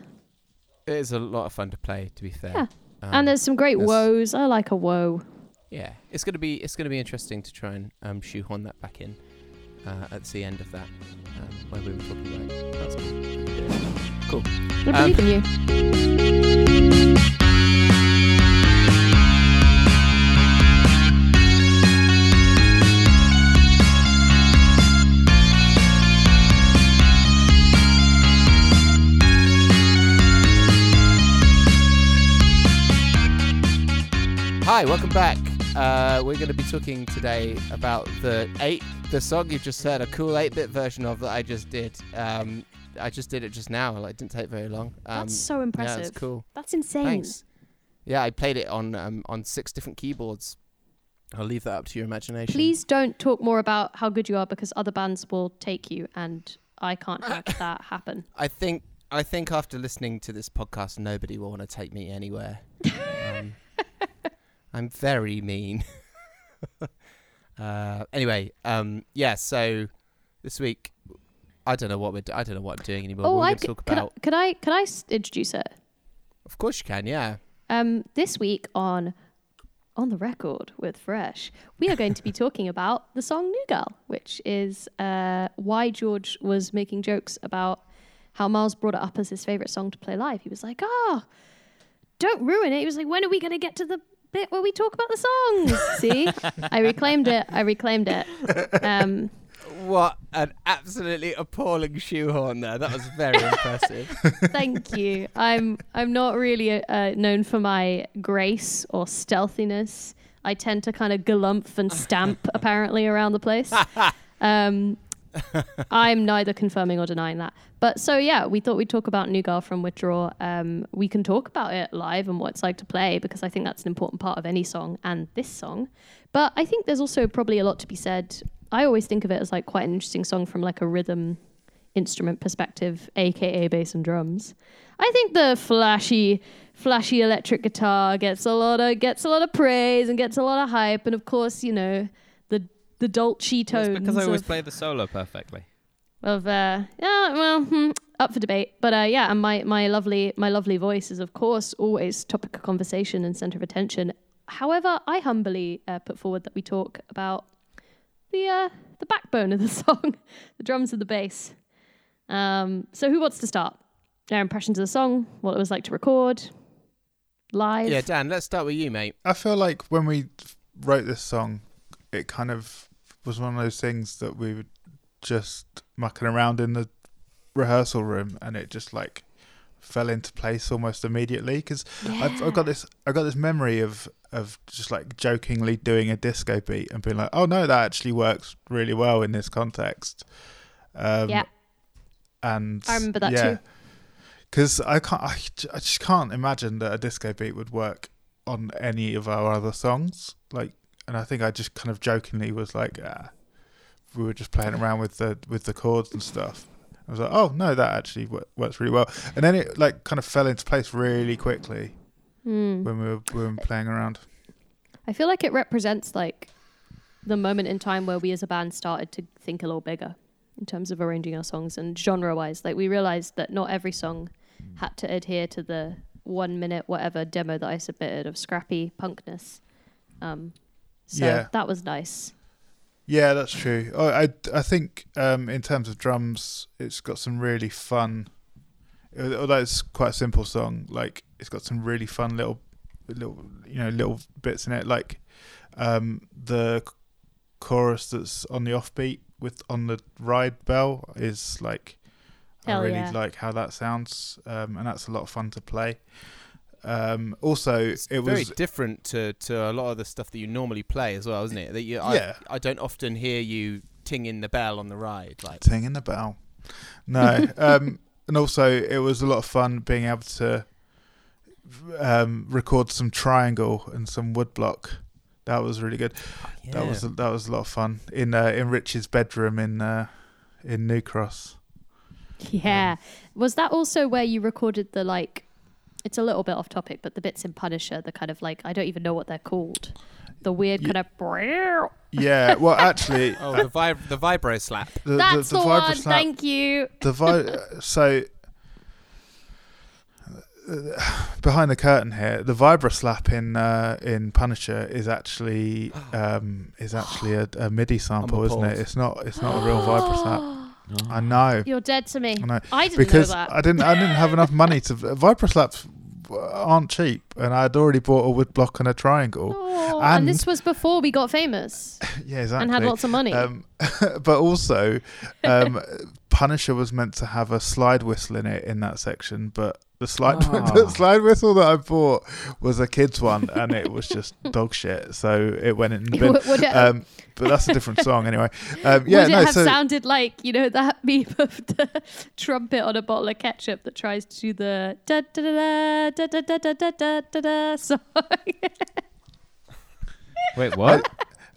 It is a lot of fun to play. To be fair. Yeah. Um, and there's some great that's- woes. I like a woe. yeah, it's gonna be it's gonna be interesting to try and um, shoehorn that back in uh, at the end of that um, where we were talking about. Cool. I Um, believe in you. Hi, welcome back. Uh, we're going to be talking today about the eight, the song you just heard, a cool eight-bit version of that I just did. Um, I just did it just now. Like, it didn't take very long. Um, That's so impressive. yeah, it's cool. That's insane. Thanks. Yeah, I played it on um, on six different keyboards. I'll leave that up to your imagination. Please don't talk more about how good you are because other bands will take you, and I can't have that happen. I think I think after listening to this podcast, nobody will want to take me anywhere. um, I'm very mean. uh, anyway, um, yeah. So this week, I don't know what we're. Do- I don't know what I'm doing anymore. oh, I to talk I, about. could I could I s- introduce it? Of course, you can. Yeah. Um, this week on on the record with Fresh, we are going to be talking about the song "New Girl," which is uh, why George was making jokes about how Miles brought it up as his favorite song to play live. He was like, "Ah, don't ruin it." He was like, "When are we going to get to the bit where we talk about the songs?" See, I reclaimed it. I reclaimed it. Um, What an absolutely appalling shoehorn there. That was very impressive. Thank you. I'm I'm not really uh, known for my grace or stealthiness. I tend to kind of galumph and stamp apparently around the place. Um, I'm neither confirming or denying that. But so yeah, we thought we'd talk about New Girl from Withdraw. Um, we can talk about it live and what it's like to play because I think that's an important part of any song and this song. But I think there's also probably a lot to be said. I always think of it as like quite an interesting song from like a rhythm instrument perspective, aka bass and drums. I think the flashy, flashy electric guitar gets a lot of gets a lot of praise and gets a lot of hype, and of course, you know the the dolce tones. It's because I always of, play the solo perfectly. of uh yeah well hmm, up for debate but uh yeah and my my lovely my lovely voice is of course always topic of conversation and center of attention however i humbly uh, put forward that we talk about the uh the backbone of the song the drums and the bass um so who wants to start their impressions of the song what it was like to record live Yeah, Dan, let's start with you, mate. I feel like when we wrote this song, it kind of was one of those things that we were just mucking around in the rehearsal room, and it just like fell into place almost immediately. Because I've, I've got this, I've got this memory of of just like jokingly doing a disco beat and being like, "Oh no, that actually works really well in this context." Um, Yeah. and I remember that yeah, too. Because I can't, I, I just can't imagine that a disco beat would work on any of our other songs. Like, and I think I just kind of jokingly was like, ah, we were just playing around with the with the chords and stuff. I was like, oh no, that actually wo- works really well. And then it like kind of fell into place really quickly Hmm. when we were, we were playing around. I feel like it represents like the moment in time where we as a band started to think a little bigger in terms of arranging our songs and genre wise. Like we realized that not every song had to adhere to the one minute whatever demo that I submitted of scrappy punkness. Um, so Yeah. that was nice. Yeah, that's true. I I, I think um, in terms of drums, it's got some really fun. Although it's quite a simple song, like it's got some really fun little, little you know little bits in it. Like um, the chorus that's on the offbeat with on the ride bell is like Hell I really yeah. like how that sounds, um, and that's a lot of fun to play. Um, also, It's it was very different to, to a lot of the stuff that you normally play as well, isn't it? That you, I, Yeah. I don't often hear you tinging the bell on the ride. Like, Tinging the bell. No. um, and also, it was a lot of fun being able to um, record some triangle and some woodblock. That was really good. That was that was a lot of fun in uh, in Rich's bedroom in uh, in New Cross. Yeah. Was that also where you recorded the like? It's a little bit off topic, but the bits in Punisher, the kind of like I don't even know what they're called. The weird Ye- kind of. Yeah. Well, actually, Oh, the, vib- the vibra slap. the, That's the, the, the one. vibra slap- Thank you. the vi- so behind the curtain here, the vibra slap in uh, in Punisher is actually um, is actually a, a MIDI sample, isn't it? It's not it's not a real vibra slap. I know. You're dead to me. I know. I didn't because know that. I didn't I didn't have enough money to vibra slaps aren't cheap and I'd already bought a wood block and a triangle. Oh, and, and- this was before we got famous yeah, exactly. and had lots of money. Um, but also, um, Punisher was meant to have a slide whistle in it in that section, but the slide Ah. the slide whistle that I bought was a kid's one, and it was just dog shit. So it went in the bin. would, would it, Um, but that's a different song anyway. Um, yeah, would it no. have So sounded like you know that meme of the trumpet on a bottle of ketchup that tries to do the da da da da da da da da da da da song? Wait, what?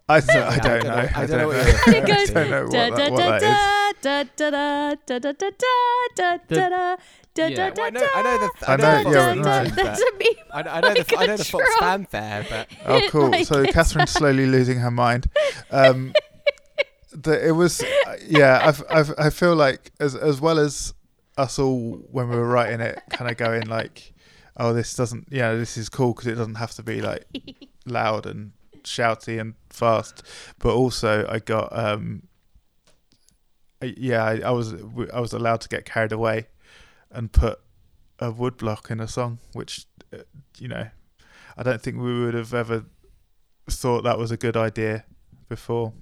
I, don't- I I don't don't know. know- I I don't know don't what know. you're And it I goes don't know what da da that, what da that is. Da, da, da, well, I know, I know the. I know, know, yeah, meme. I, I know like the. I know the Fox fanfare, but oh, cool. Like so Catherine's slowly losing her mind. Um, the, it was, uh, yeah. I've, I've, I feel like as as well as us all when we were writing it, kind of going like, oh, this doesn't. Yeah, this is cool because it doesn't have to be like loud and shouty and fast. But also, I got. um yeah, I, I was I was allowed to get carried away and put a woodblock in a song, which, uh, you know, I don't think we would have ever thought that was a good idea before.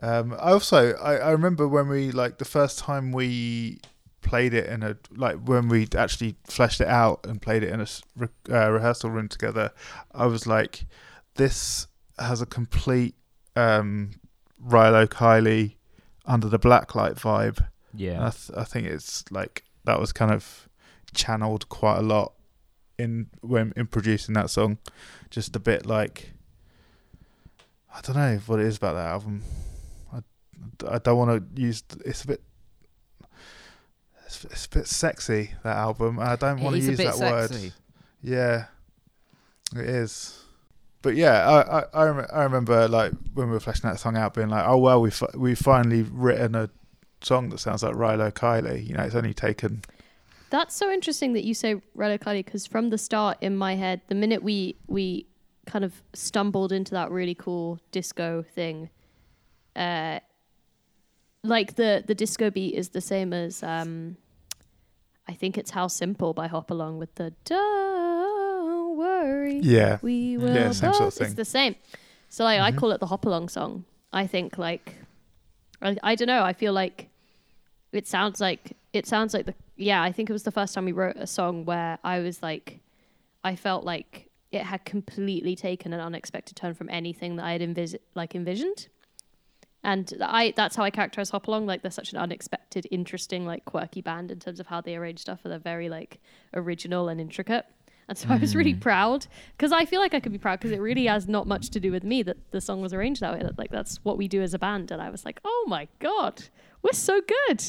Um, I also I, I remember when we like the first time we played it in a like when we actually fleshed it out and played it in a re- uh, rehearsal room together. I was like, this has a complete um, Rilo Kiley under the blacklight vibe. Yeah. I, th- I think it's like that was kind of channeled quite a lot in when in producing that song. Just a bit like I don't know what it is about that album. I, I don't want to use. It's a bit. It's, it's a bit sexy that album. I don't want to It is a use bit that word. sexy. Yeah, it is. But yeah, I I I, rem- I remember like when we were fleshing that song out, being like, oh well, we fi- we finally written a song that sounds like Rilo Kiley. You know, it's only taken. That's so interesting that you say Rilo Kiley because from the start in my head, the minute we we kind of stumbled into that really cool disco thing, uh, like the the disco beat is the same as um, I think it's How Simple by Hop Along with the Don't worry, Yeah, we will. Yeah, same sort of thing. It's the same. So like I Mhm. call it the Hop Along song. I think like I, I don't know. I feel like it sounds like it sounds like the yeah. I think it was the first time we wrote a song where I was like, I felt like it had completely taken an unexpected turn from anything that I had envis- like envisioned. And I that's how I characterize Hop Along. Like they're such an unexpected, interesting, like quirky band in terms of how they arrange stuff. And they're very like original and intricate. And so I was really Mm. proud because I feel like I could be proud because it really has not much to do with me that the song was arranged that way. That, Like that's what we do as a band. And I was like, oh my god, we're so good.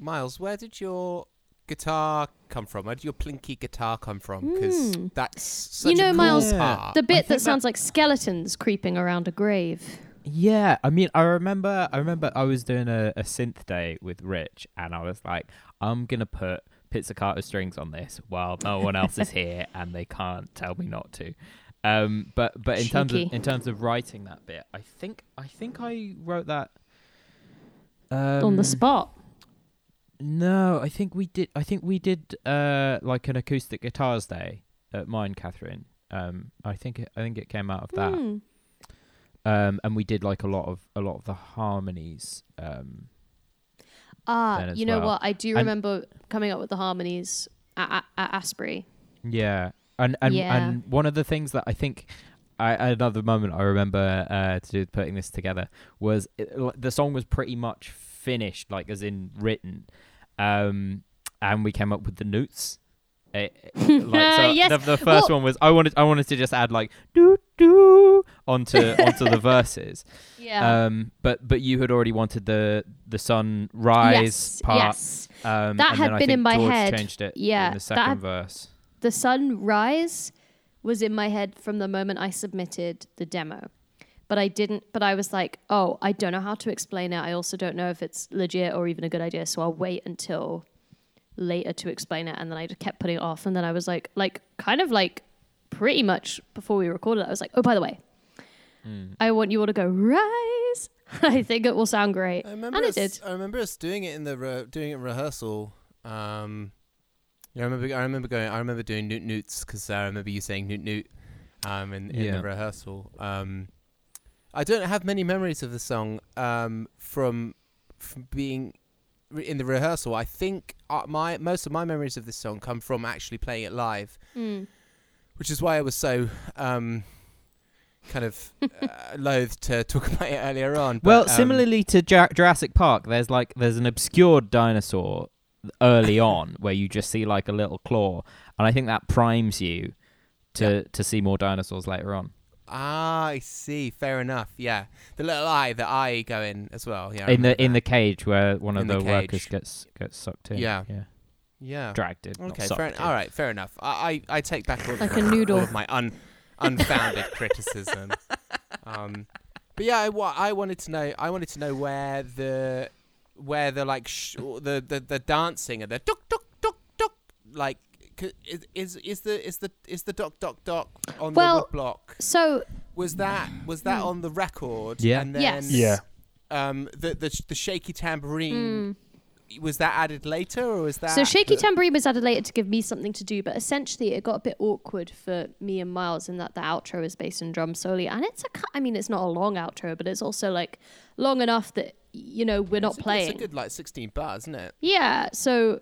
Miles, where did your guitar come from? Where did your plinky guitar come from? Because Mm. that's such You know, a cool Miles, part. The bit think that that- sounds like skeletons creeping around a grave. Yeah, I mean, I remember, I remember, I was doing a, a synth day with Rich, and I was like, I'm gonna put pizzicato strings on this while no one else is here, and they can't tell me not to. Um, but but in terms of in terms of writing that bit, I think I think I wrote that um, on the spot. No, I think we did. I think we did uh, like an acoustic guitars day at mine, Catherine. Um, I think it, I think it came out of that. Hmm. um, and we did like a lot of a lot of the harmonies. Um, Ah, you know well. what? I do And- remember coming up with the harmonies at, at, at Asprey. yeah, and and Yeah. and one of the things that I think. I, another moment I remember uh, to do with putting this together was it, the song was pretty much finished, like as in written, um, and we came up with the notes. It, like so Yes. the, the first Well- one was I wanted I wanted to just add like do do onto onto the verses. Yeah. Um, but but you had already wanted the the sunrise yes. part. Yes. Um, That had been in my George head. Changed it Yeah, in the second had- verse. The sunrise was in my head from the moment I submitted the demo. But I didn't, but I was like, oh, I don't know how to explain it. I also don't know if it's legit or even a good idea. So I'll wait until later to explain it. And then I just kept putting it off. And then I was like, like, kind of like pretty much before we recorded, I was like, oh, by the way, Mm. I want you all to go, rise. I think it will sound great. I remember And us, it did. I remember us doing it in the re- doing it in rehearsal. Um, yeah, I remember. I remember going. I remember doing newt newts because I remember you saying newt newt um, in, in Yeah. the rehearsal. Um, I don't have many memories of the song um, from from being re- in the rehearsal. I think uh, my most of my memories of this song come from actually playing it live, Mm. which is why I was so um, kind of uh, loath to talk about it earlier on. Well, um, similarly to Jar- Jurassic Park, there's like there's an obscured dinosaur early on where you just see like a little claw, and I think that primes you to to see more dinosaurs later on. Ah, I see. Fair enough. Yeah, the little eye, the eye going as well. Yeah, I in the remember in the cage where one of In the the, workers gets gets sucked in. Yeah. yeah, yeah. dragged in. Okay, sucked fair. in. All right, fair enough. I I, I take back all, Like of a my, noodle. all of my un, unfounded criticism. Um, but yeah, I, wa- I wanted to know. I wanted to know where the where the like sh- the, the the dancing and the tuk tuk tuk tuk like c- is is is the is the is the doc doc doc on Well- the wood block So, was that was that on the record Yeah. and then Yes. Yeah. um the the, the shaky tambourine mm. was that added later or was that So Shaky the- Tambourine was added later to give me something to do, but essentially it got a bit awkward for me and Miles in that the outro is based on drum solely, and it's a i mean, it's not a long outro, but it's also like long enough that you know we're not a, playing. it's a good like 16 bars isn't it yeah, so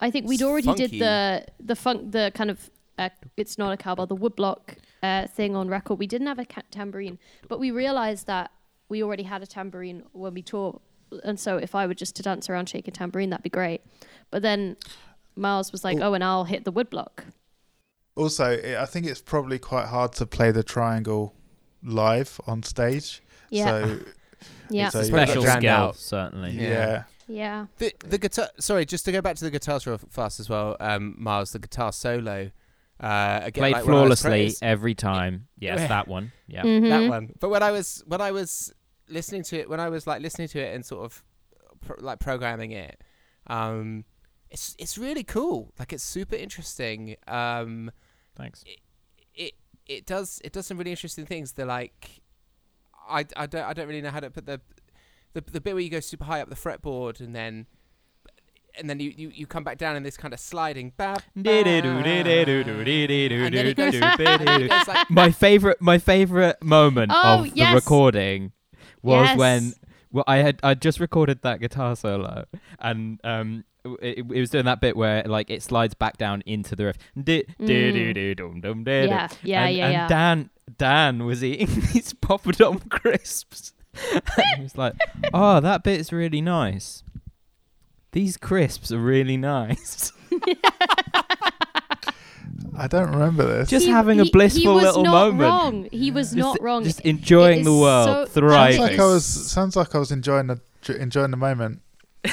I think we'd already funky. did the the funk, the kind of uh, it's not a cowbell, the woodblock uh, thing on record. We didn't have a ca- tambourine, but we realized that we already had a tambourine when we taught and so if I were just to dance around shaking tambourine, that'd be great. But then Miles was like, "Oh, and I'll hit the woodblock." Also, it, I think it's probably quite hard to play the triangle live on stage. Yeah, So yeah, so- Special drowned skill, certainly. yeah. Yeah. Yeah. The the guitar. Sorry, just to go back to the guitars real fast as well, um, Miles. The guitar solo. Uh, again, Played like when I was flawlessly every time. Yes, Yeah. that one. Yeah. Mhm. that one. But when I was when I was listening to it, when I was like listening to it and sort of pro- like programming it, um, it's it's really cool. Like it's super interesting. Um, Thanks. it it does it does some really interesting things. They're like, I, I don't I don't really know how to put the the the bit where you go super high up the fretboard and then. And then you, you, you come back down in this kind of sliding. Ba, ba, and then it goes, and then it goes like my favorite my favorite moment Oh, of yes. the recording was Yes. when well I had I just recorded that guitar solo and um it, it was doing that bit where like it slides back down into the riff. Di. Yeah, yeah, and, yeah, and yeah. Dan Dan was eating these poppadom crisps. And he was like, "Oh, that bit's really nice. These crisps are really nice." I don't remember this. Just He- having a he- blessful he was little not moment. Wrong. He was Just- not wrong. Just enjoying the is world, so- sounds thriving. like I was sounds like I was enjoying the enjoying the moment.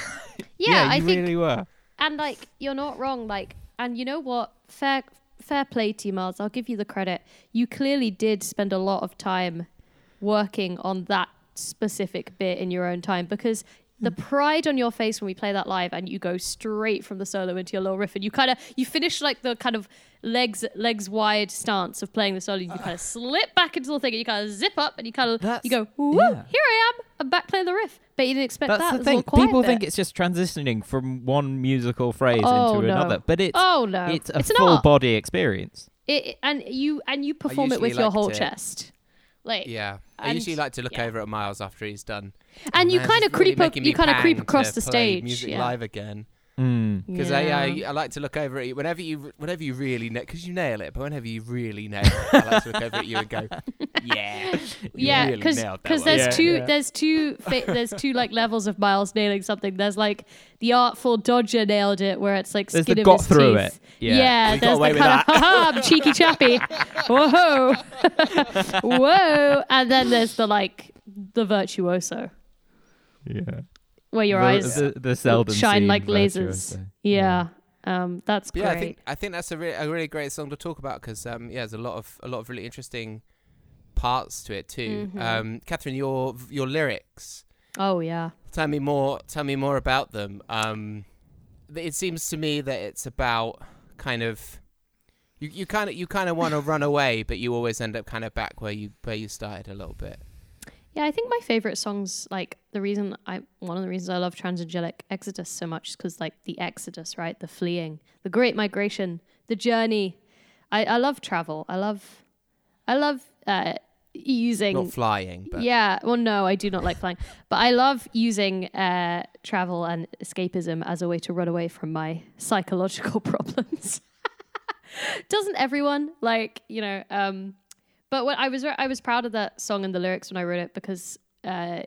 yeah, I you think really were. and like you're not wrong like and you know what fair fair play to you miles i'll give you the credit you clearly did spend a lot of time working on that specific bit in your own time because the hmm. pride on your face when we play that live and you go straight from the solo into your little riff and you kind of you finish like the kind of legs legs wide stance of playing the solo and you kind of ah. slip back into the thing and you kind of zip up and you kind of you go Woo, yeah. here i am i'm back playing the riff but you didn't expect That's that the There's thing. quiet People bit. think it's just transitioning from one musical phrase Oh, into no. another, but it's oh no it's a an full art. body experience. it, and you and you perform it usually with your whole to- chest like Yeah, I And- usually like to look yeah. over at Miles after he's done. and you kind of really creep up, you kind of creep across the stage music yeah. live again. Mm. Because Yeah. I, I I like to look over at you whenever you whenever you really nail because you nail it, but whenever you really nail it, I like to look over at you and go, yeah, you yeah really because nailed that one." there's Yeah, two yeah. there's two fa- there's two like levels of miles nailing something there's like the artful dodger nailed it where it's like There's skin the of got his through teeth. it. Yeah. yeah, We got there's away the with kind of that. haha I'm cheeky chappy whoa whoa and then there's the like the virtuoso Yeah. Where your the, eyes the, the shine seen like lasers virtuoso. yeah um that's But great yeah, I think I think that's a, re- a really great song to talk about because um, yeah, there's a lot of a lot of really interesting parts to it too. Mhm. Um, Catherine, your your lyrics. oh yeah Tell me more. Tell me more about them. Um, it seems to me that it's about kind of you you kind of you kind of want to run away, but you always end up kind of back where you where you started a little bit. Yeah, I think my favorite songs, like the reason I, one of the reasons I love Transangelic Exodus so much is because, like, the Exodus, right? The fleeing, the great migration, the journey. I, I love travel. I love, I love uh, using. Not flying, but yeah, well, no, I do not like flying, but I love using uh, travel and escapism as a way to run away from my psychological problems. Doesn't everyone like you know? Um, but what I was I was proud of that song and the lyrics when I wrote it because uh,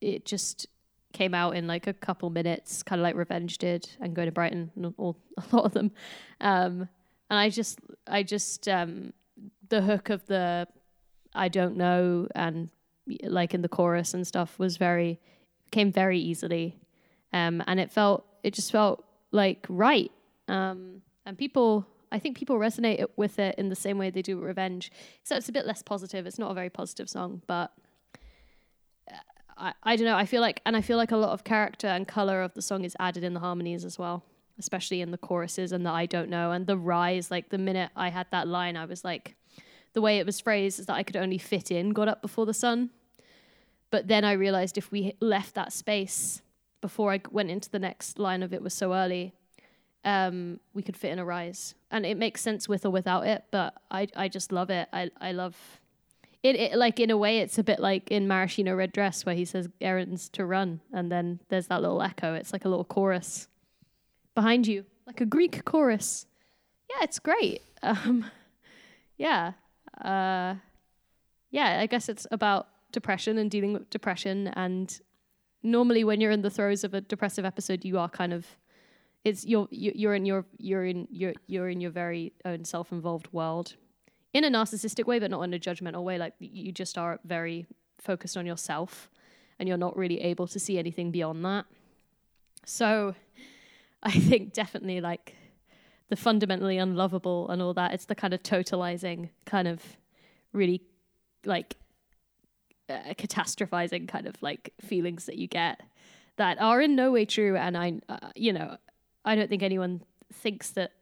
it just came out in like a couple minutes, kind of like Revenge did, and Going to Brighton, and all a lot of them. Um, and I just, I just, um, the hook of the I don't know and like in the chorus and stuff was very came very easily, um, and it felt it just felt like right, um, and people. I think people resonate with it in the same way they do with Revenge, except it's a bit less positive. It's not a very positive song, but uh, I, I don't know. I feel like, and I feel like a lot of character and color of the song is added in the harmonies as well, especially in the choruses and the I don't know and the rise. Like the minute I had that line, I was like, the way it was phrased is that I could only fit in got up before the sun. But then I realized if we left that space before I went into the next line of it was so early, um, we could fit in a rise. And it makes sense with or without it, but I, I just love it. I, I love it, it. Like, in a way, it's a bit like in Maraschino Red Dress where he says errands to run. And then there's that little echo. It's like a little chorus behind you, like a Greek chorus. Yeah, it's great. Um, yeah. Uh, yeah, I guess it's about depression and dealing with depression and normally when you're in the throes of a depressive episode, you are kind of it's you're you- you're in your you're in you're you're in your very own self-involved world in a narcissistic way, but not in a judgmental way. Like you just are very focused on yourself, and you're not really able to see anything beyond that. So, I think definitely like the fundamentally unlovable and all that. It's the kind of totalizing, kind of really like uh, catastrophizing kind of like feelings that you get that are in no way true. And I, uh, you know, I don't think anyone thinks that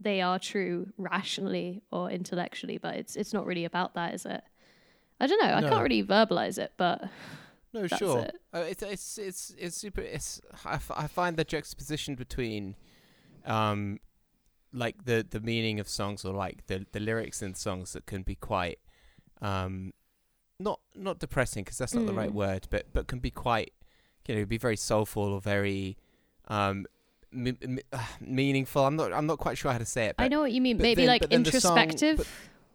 they are true rationally or intellectually, but it's it's not really about that, is it? I don't know. I No. can't really verbalize it, but No, sure. it. Uh, it's it's it's it's super. It's I, f- I find the juxtaposition between, um, like the the meaning of songs or like the the lyrics in songs that can be quite, um, not not depressing because that's not the right Mm. word, but but can be quite, you know, be very soulful or very, um, m- m- uh, meaningful. I'm not I'm not quite sure how to say it. But I know what you mean. Maybe then- like the song- introspective. but-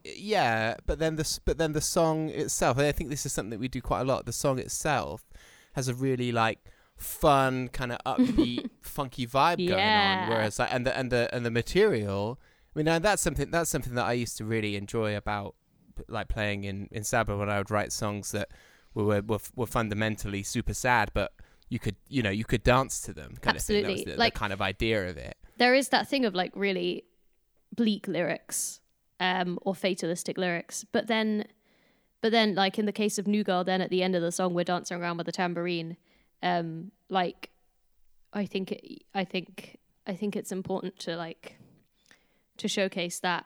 yeah, but then the but then the song itself, and I think this is something that we do quite a lot. The song itself has a really like fun kind of upbeat, funky vibe going Yeah. on. Whereas like and the and the and the material, I mean, and that's something that's something that I used to really enjoy about like playing in in Saba when I would write songs that were were, were fundamentally super sad, but you could you know you could dance to them. Kind Of thing. That was Absolutely. the, Like- the kind of idea of it. there is that thing of like really bleak lyrics um or fatalistic lyrics but then but then like in the case of new girl then at the end of the song we're dancing around with a tambourine um like i think it, i think i think it's important to like to showcase that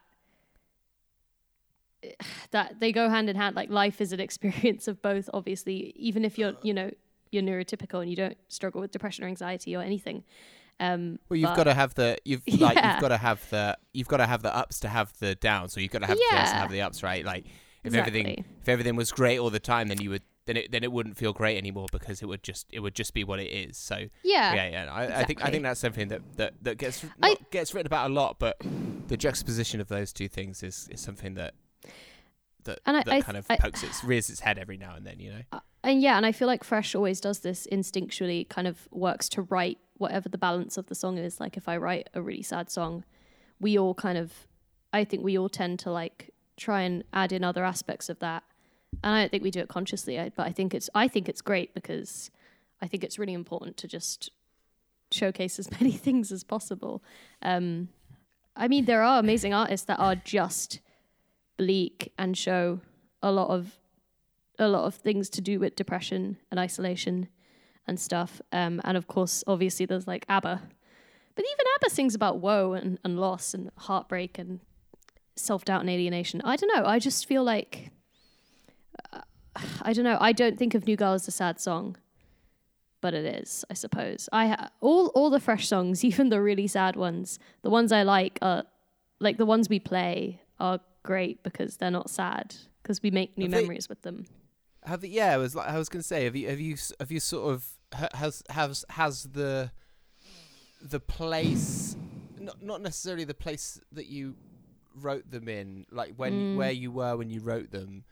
that they go hand in hand like life is an experience of both obviously even if you're you know you're neurotypical and you don't struggle with depression or anxiety or anything um Well, you've but- got to have the you've like Yeah. you've got to have the you've got to have the ups to have the downs. So you've got to have the downs to have the ups, right? Like if Exactly. everything if everything was great all the time, then you would then it then it wouldn't feel great anymore because it would just it would just be what it is. So yeah yeah, yeah. I, I think I think that's something that that that gets I- gets written about a lot, but the juxtaposition of those two things is is something that that And I- that I kind of pokes its rears its head every now and then. You know. And yeah, and I feel like Fresh always does this instinctually, kind of works to write whatever the balance of the song is. Like if I write a really sad song, we all kind of, I think we all tend to like try and add in other aspects of that. And I don't think we do it consciously, but I think it's, I think it's great because I think it's really important to just showcase as many things as possible. Um, I mean, there are amazing artists that are just bleak and show a lot of a lot of things to do with depression and isolation and stuff. Um, and of course, obviously, there's like ABBA. But even ABBA sings about woe and, and loss and heartbreak and self doubt and alienation. I don't know. I just feel like. uh, I don't know. I don't think of New Girl as a sad song, but it is, I suppose. I ha- all all the fresh songs, even the really sad ones, the ones I like are like the ones we play are great because they're not sad because we make new memories with them. Have you, yeah, I was like I was gonna say, have you have you have you sort of has has has the the place not not necessarily the place that you wrote them in, like when Mm. where you were when you wrote them,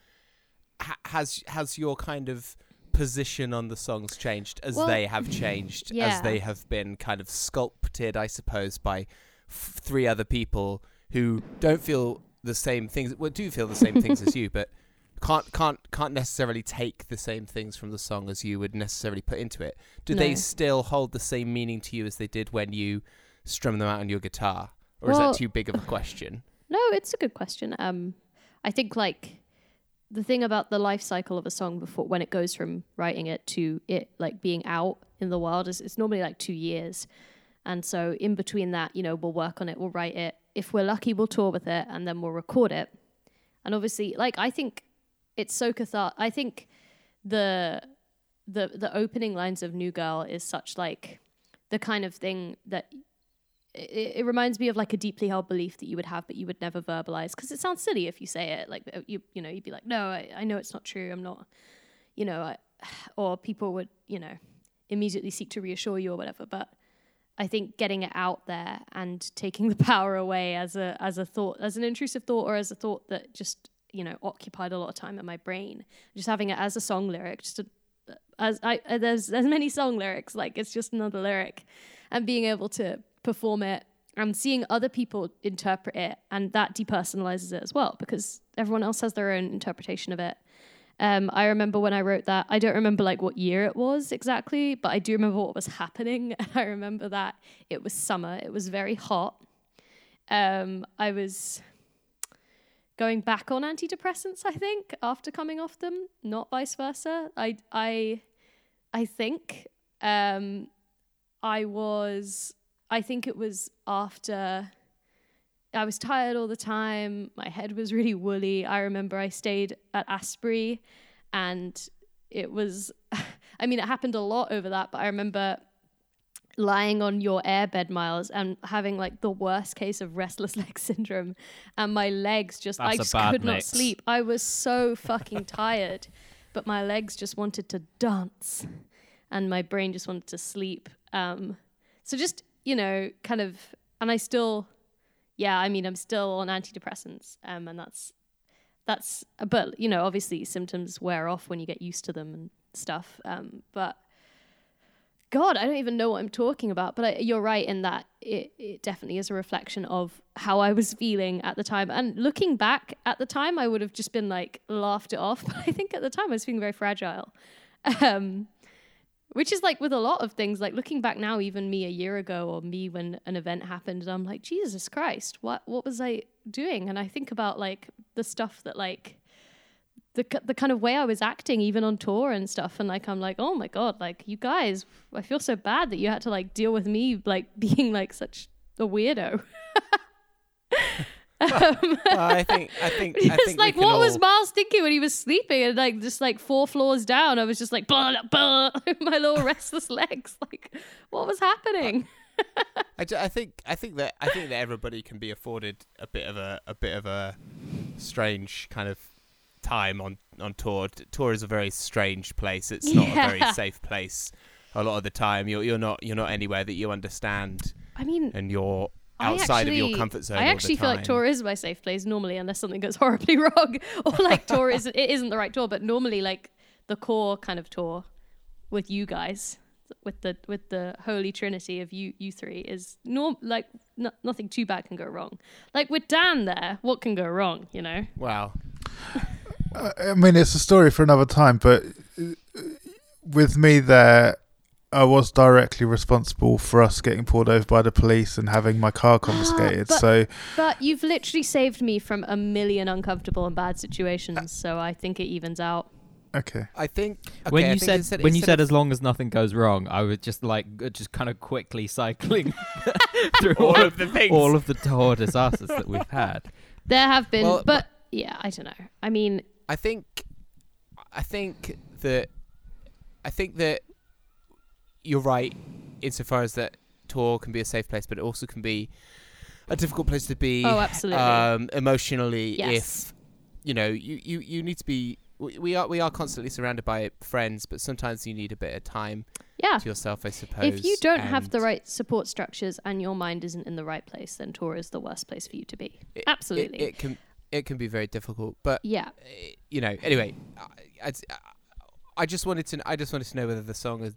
ha- has has your kind of position on the songs changed as Well, they have changed as they have been kind of sculpted, I suppose, by f- three other people who don't feel the same things. Well, do feel the same things as you, but can't can't can't necessarily take the same things from the song as you would necessarily put into it. Do they still hold the same meaning to you as they did when you strum them out on your guitar, or is that too big of a question? No, it's a good question. Um, I think like the thing about the life cycle of a song before when it goes from writing it to it like being out in the world is it's normally like two years, and so in between that, you know, we'll work on it, we'll write it. If we're lucky, we'll tour with it, and then we'll record it. And obviously, like I think it's so cathartic. I think the the the opening lines of New Girl is such like the kind of thing that it, it reminds me of like a deeply held belief that you would have but you would never verbalize because it sounds silly if you say it like you you know you'd be like no I, I know it's not true i'm not you know I, or people would you know immediately seek to reassure you or whatever but i think getting it out there and taking the power away as a as a thought as an intrusive thought or as a thought that just you know occupied a lot of time in my brain just having it as a song lyric just a, as I uh, there's there's many song lyrics like it's just another lyric, and being able to perform it and seeing other people interpret it and that depersonalizes it as well because everyone else has their own interpretation of it. Um, I remember when I wrote that. I don't remember like what year it was exactly, but I do remember what was happening. And I remember that it was summer. It was very hot. Um, I was going back on antidepressants. I think after coming off them, not vice versa. I I I think um, I was. I think it was after. I was tired all the time. My head was really woolly. I remember I stayed at Asprey and it was, I mean, it happened a lot over that, but I remember lying on your airbed miles and having like the worst case of restless leg syndrome and my legs just That's i just could not sleep. I was so fucking tired but my legs just wanted to dance and my brain just wanted to sleep. Um so just you know kind of and i still yeah i mean i'm still on antidepressants um and that's that's but you know obviously symptoms wear off when you get used to them and stuff um but God, I don't even know what I'm talking about, but I, you're right in that it, it definitely is a reflection of how I was feeling at the time. And looking back at the time, I would have just been like laughed it off. But I think at the time I was feeling very fragile, um, which is like with a lot of things. Like looking back now, even me a year ago or me when an event happened, and I'm like, Jesus Christ, what what was I doing? And I think about like the stuff that like the the kind of way I was acting even on tour and stuff and like I'm like oh my god like you guys I feel so bad that you had to like deal with me like being like such a weirdo. Um, Well, I think I think I it's think like what was Miles thinking when he was sleeping? And like just like four floors down I was just like blah, blah, my little restless legs like what was happening? I, I think I think that I think that everybody can be afforded a bit of a a bit of a strange kind of time on on tour. T- Tour is a very strange place. It's not a very safe place. A lot of the time, you're you're not you're not anywhere that you understand, I mean and you're outside of your comfort zone. I actually feel like tour is my safe place normally, unless something goes horribly wrong, or like tour is it isn't the right tour. But normally, like the core kind of tour with you guys, with the with the holy trinity of you you three is norm like no, nothing too bad can go wrong. Like with Dan there, what can go wrong? You know? Wow. Uh, I mean, it's a story for another time, but uh, with me there, I was directly responsible for us getting pulled over by the police and having my car confiscated. But- so, But you've literally saved me from a million uncomfortable and bad situations, so I think it evens out. okay. I think okay, when you think said, instead- when you said as long as nothing goes wrong, I was just like uh, just kind of quickly cycling through all, all of of the things, all of the tour disasters that we've had. There have been, Well, but yeah, I don't know. I mean, I think I think that I think that you're right insofar as that tour can be a safe place, but it also can be a difficult place to be oh, absolutely. um, emotionally Yes. if you know you, you, you need to be we are we are constantly surrounded by friends, but sometimes you need a bit of time yeah. to yourself, I suppose. If you don't have the right support structures and your mind isn't in the right place, then tour is the worst place for you to be. it- Absolutely. it, it can it can be very difficult, but yeah. you know, anyway, I, I, I just wanted to I just wanted to know whether the song is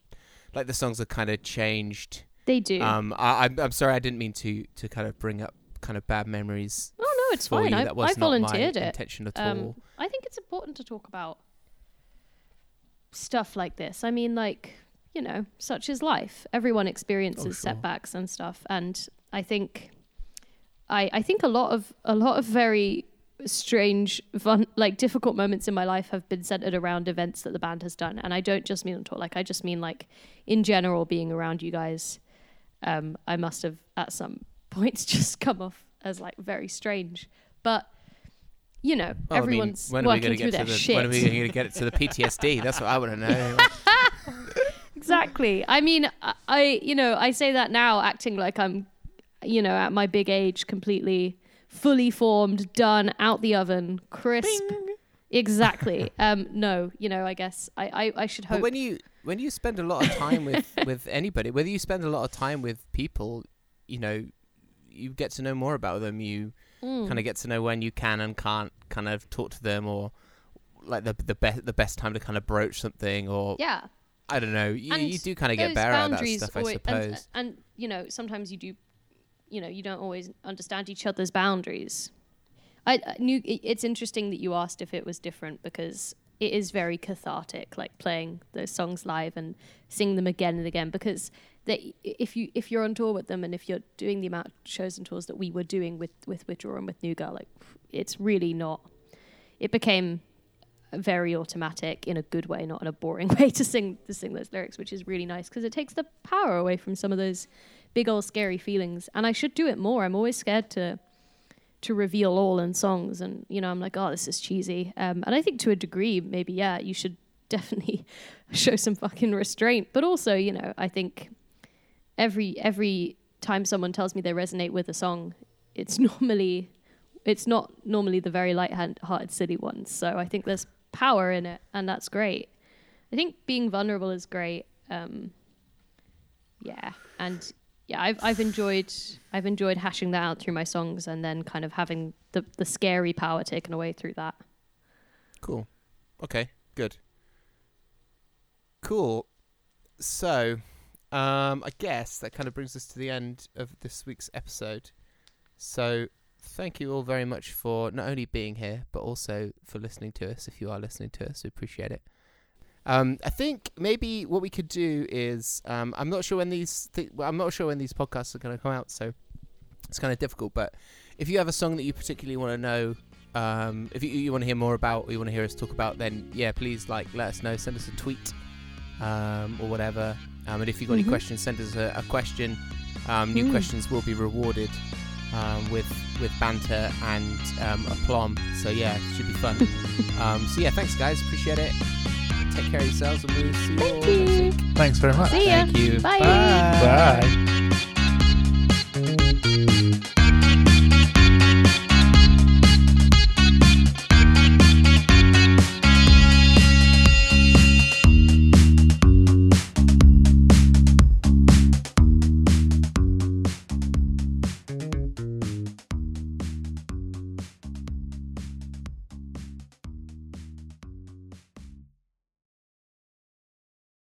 like the songs are kind of changed. They do. Um, I, I'm I'm sorry, I didn't mean to to kind of bring up kind of bad memories. oh no, it's fine. I, I volunteered it. intention at Um, all. I think it's important to talk about stuff like this. I mean, like you know, such is life. Everyone experiences Oh, sure. setbacks and stuff, and I think, I I think a lot of a lot of very strange, fun, like difficult moments in my life have been centered around events that the band has done, and I don't just mean on tour. Like I just mean like in general, being around you guys. Um, I must have at some points just come off as like very strange, but you know, Well, everyone's I mean, when are we working gonna through get their to the shit. when are we going to get it to the PTSD? That's what I want to know. exactly. I mean, I, you know, I say that now, acting like I'm, you know, at my big age, completely fully formed, done, out the oven, crisp. Exactly. um, no, you know, I guess I, I, I should but hope. when you when you spend a lot of time with with anybody, whether you spend a lot of time with people, you know, you get to know more about them. You Mm. kind of get to know when you can and can't kind of talk to them, or like the the best the best time to kind of broach something, or yeah. I don't know. You, you do kind of get better at that stuff, I suppose. And, and you know, sometimes you do, you know, you don't always understand each other's boundaries. I, I knew it's interesting that you asked if it was different because it is very cathartic, like playing those songs live and singing them again and again. Because they, if you if you're on tour with them and if you're doing the amount of shows and tours that we were doing with with Withdraw and with New Girl, like it's really not. It became very automatic in a good way, not in a boring way to sing to sing those lyrics, which is really nice because it takes the power away from some of those big old scary feelings. And I should do it more. I'm always scared to to reveal all in songs, and you know, I'm like, oh, this is cheesy. Um, and I think to a degree, maybe yeah, you should definitely show some fucking restraint. But also, you know, I think every every time someone tells me they resonate with a song, it's normally it's not normally the very light-hearted silly ones. So I think there's power in it, and that's great. I think being vulnerable is great. Um, yeah, and yeah, I've I've enjoyed I've enjoyed hashing that out through my songs, and then kind of having the the scary power taken away through that. Cool. Okay, good. Cool. So, um, I guess that kind of brings us to the end of this week's episode. So, thank you all very much for not only being here, but also for listening to us. If you are listening to us, we appreciate it. Um, I think maybe what we could do is um, I'm not sure when these th- I'm not sure when these podcasts are going to come out, so it's kind of difficult. But if you have a song that you particularly want to know um, if you, you want to hear more about or you want to hear us talk about, then yeah, please like let us know. Send us a tweet um, or whatever. Um, and if you've got Mhm. any questions, send us a, a question. Um, new Mm. questions will be rewarded um, with with banter and um, aplomb. So yeah, it should be fun. um, so yeah, thanks guys, appreciate it. Take care of yourselves, and we'll see you all Thank next you. week. Thanks very much. See ya. Thank you. Bye. Bye.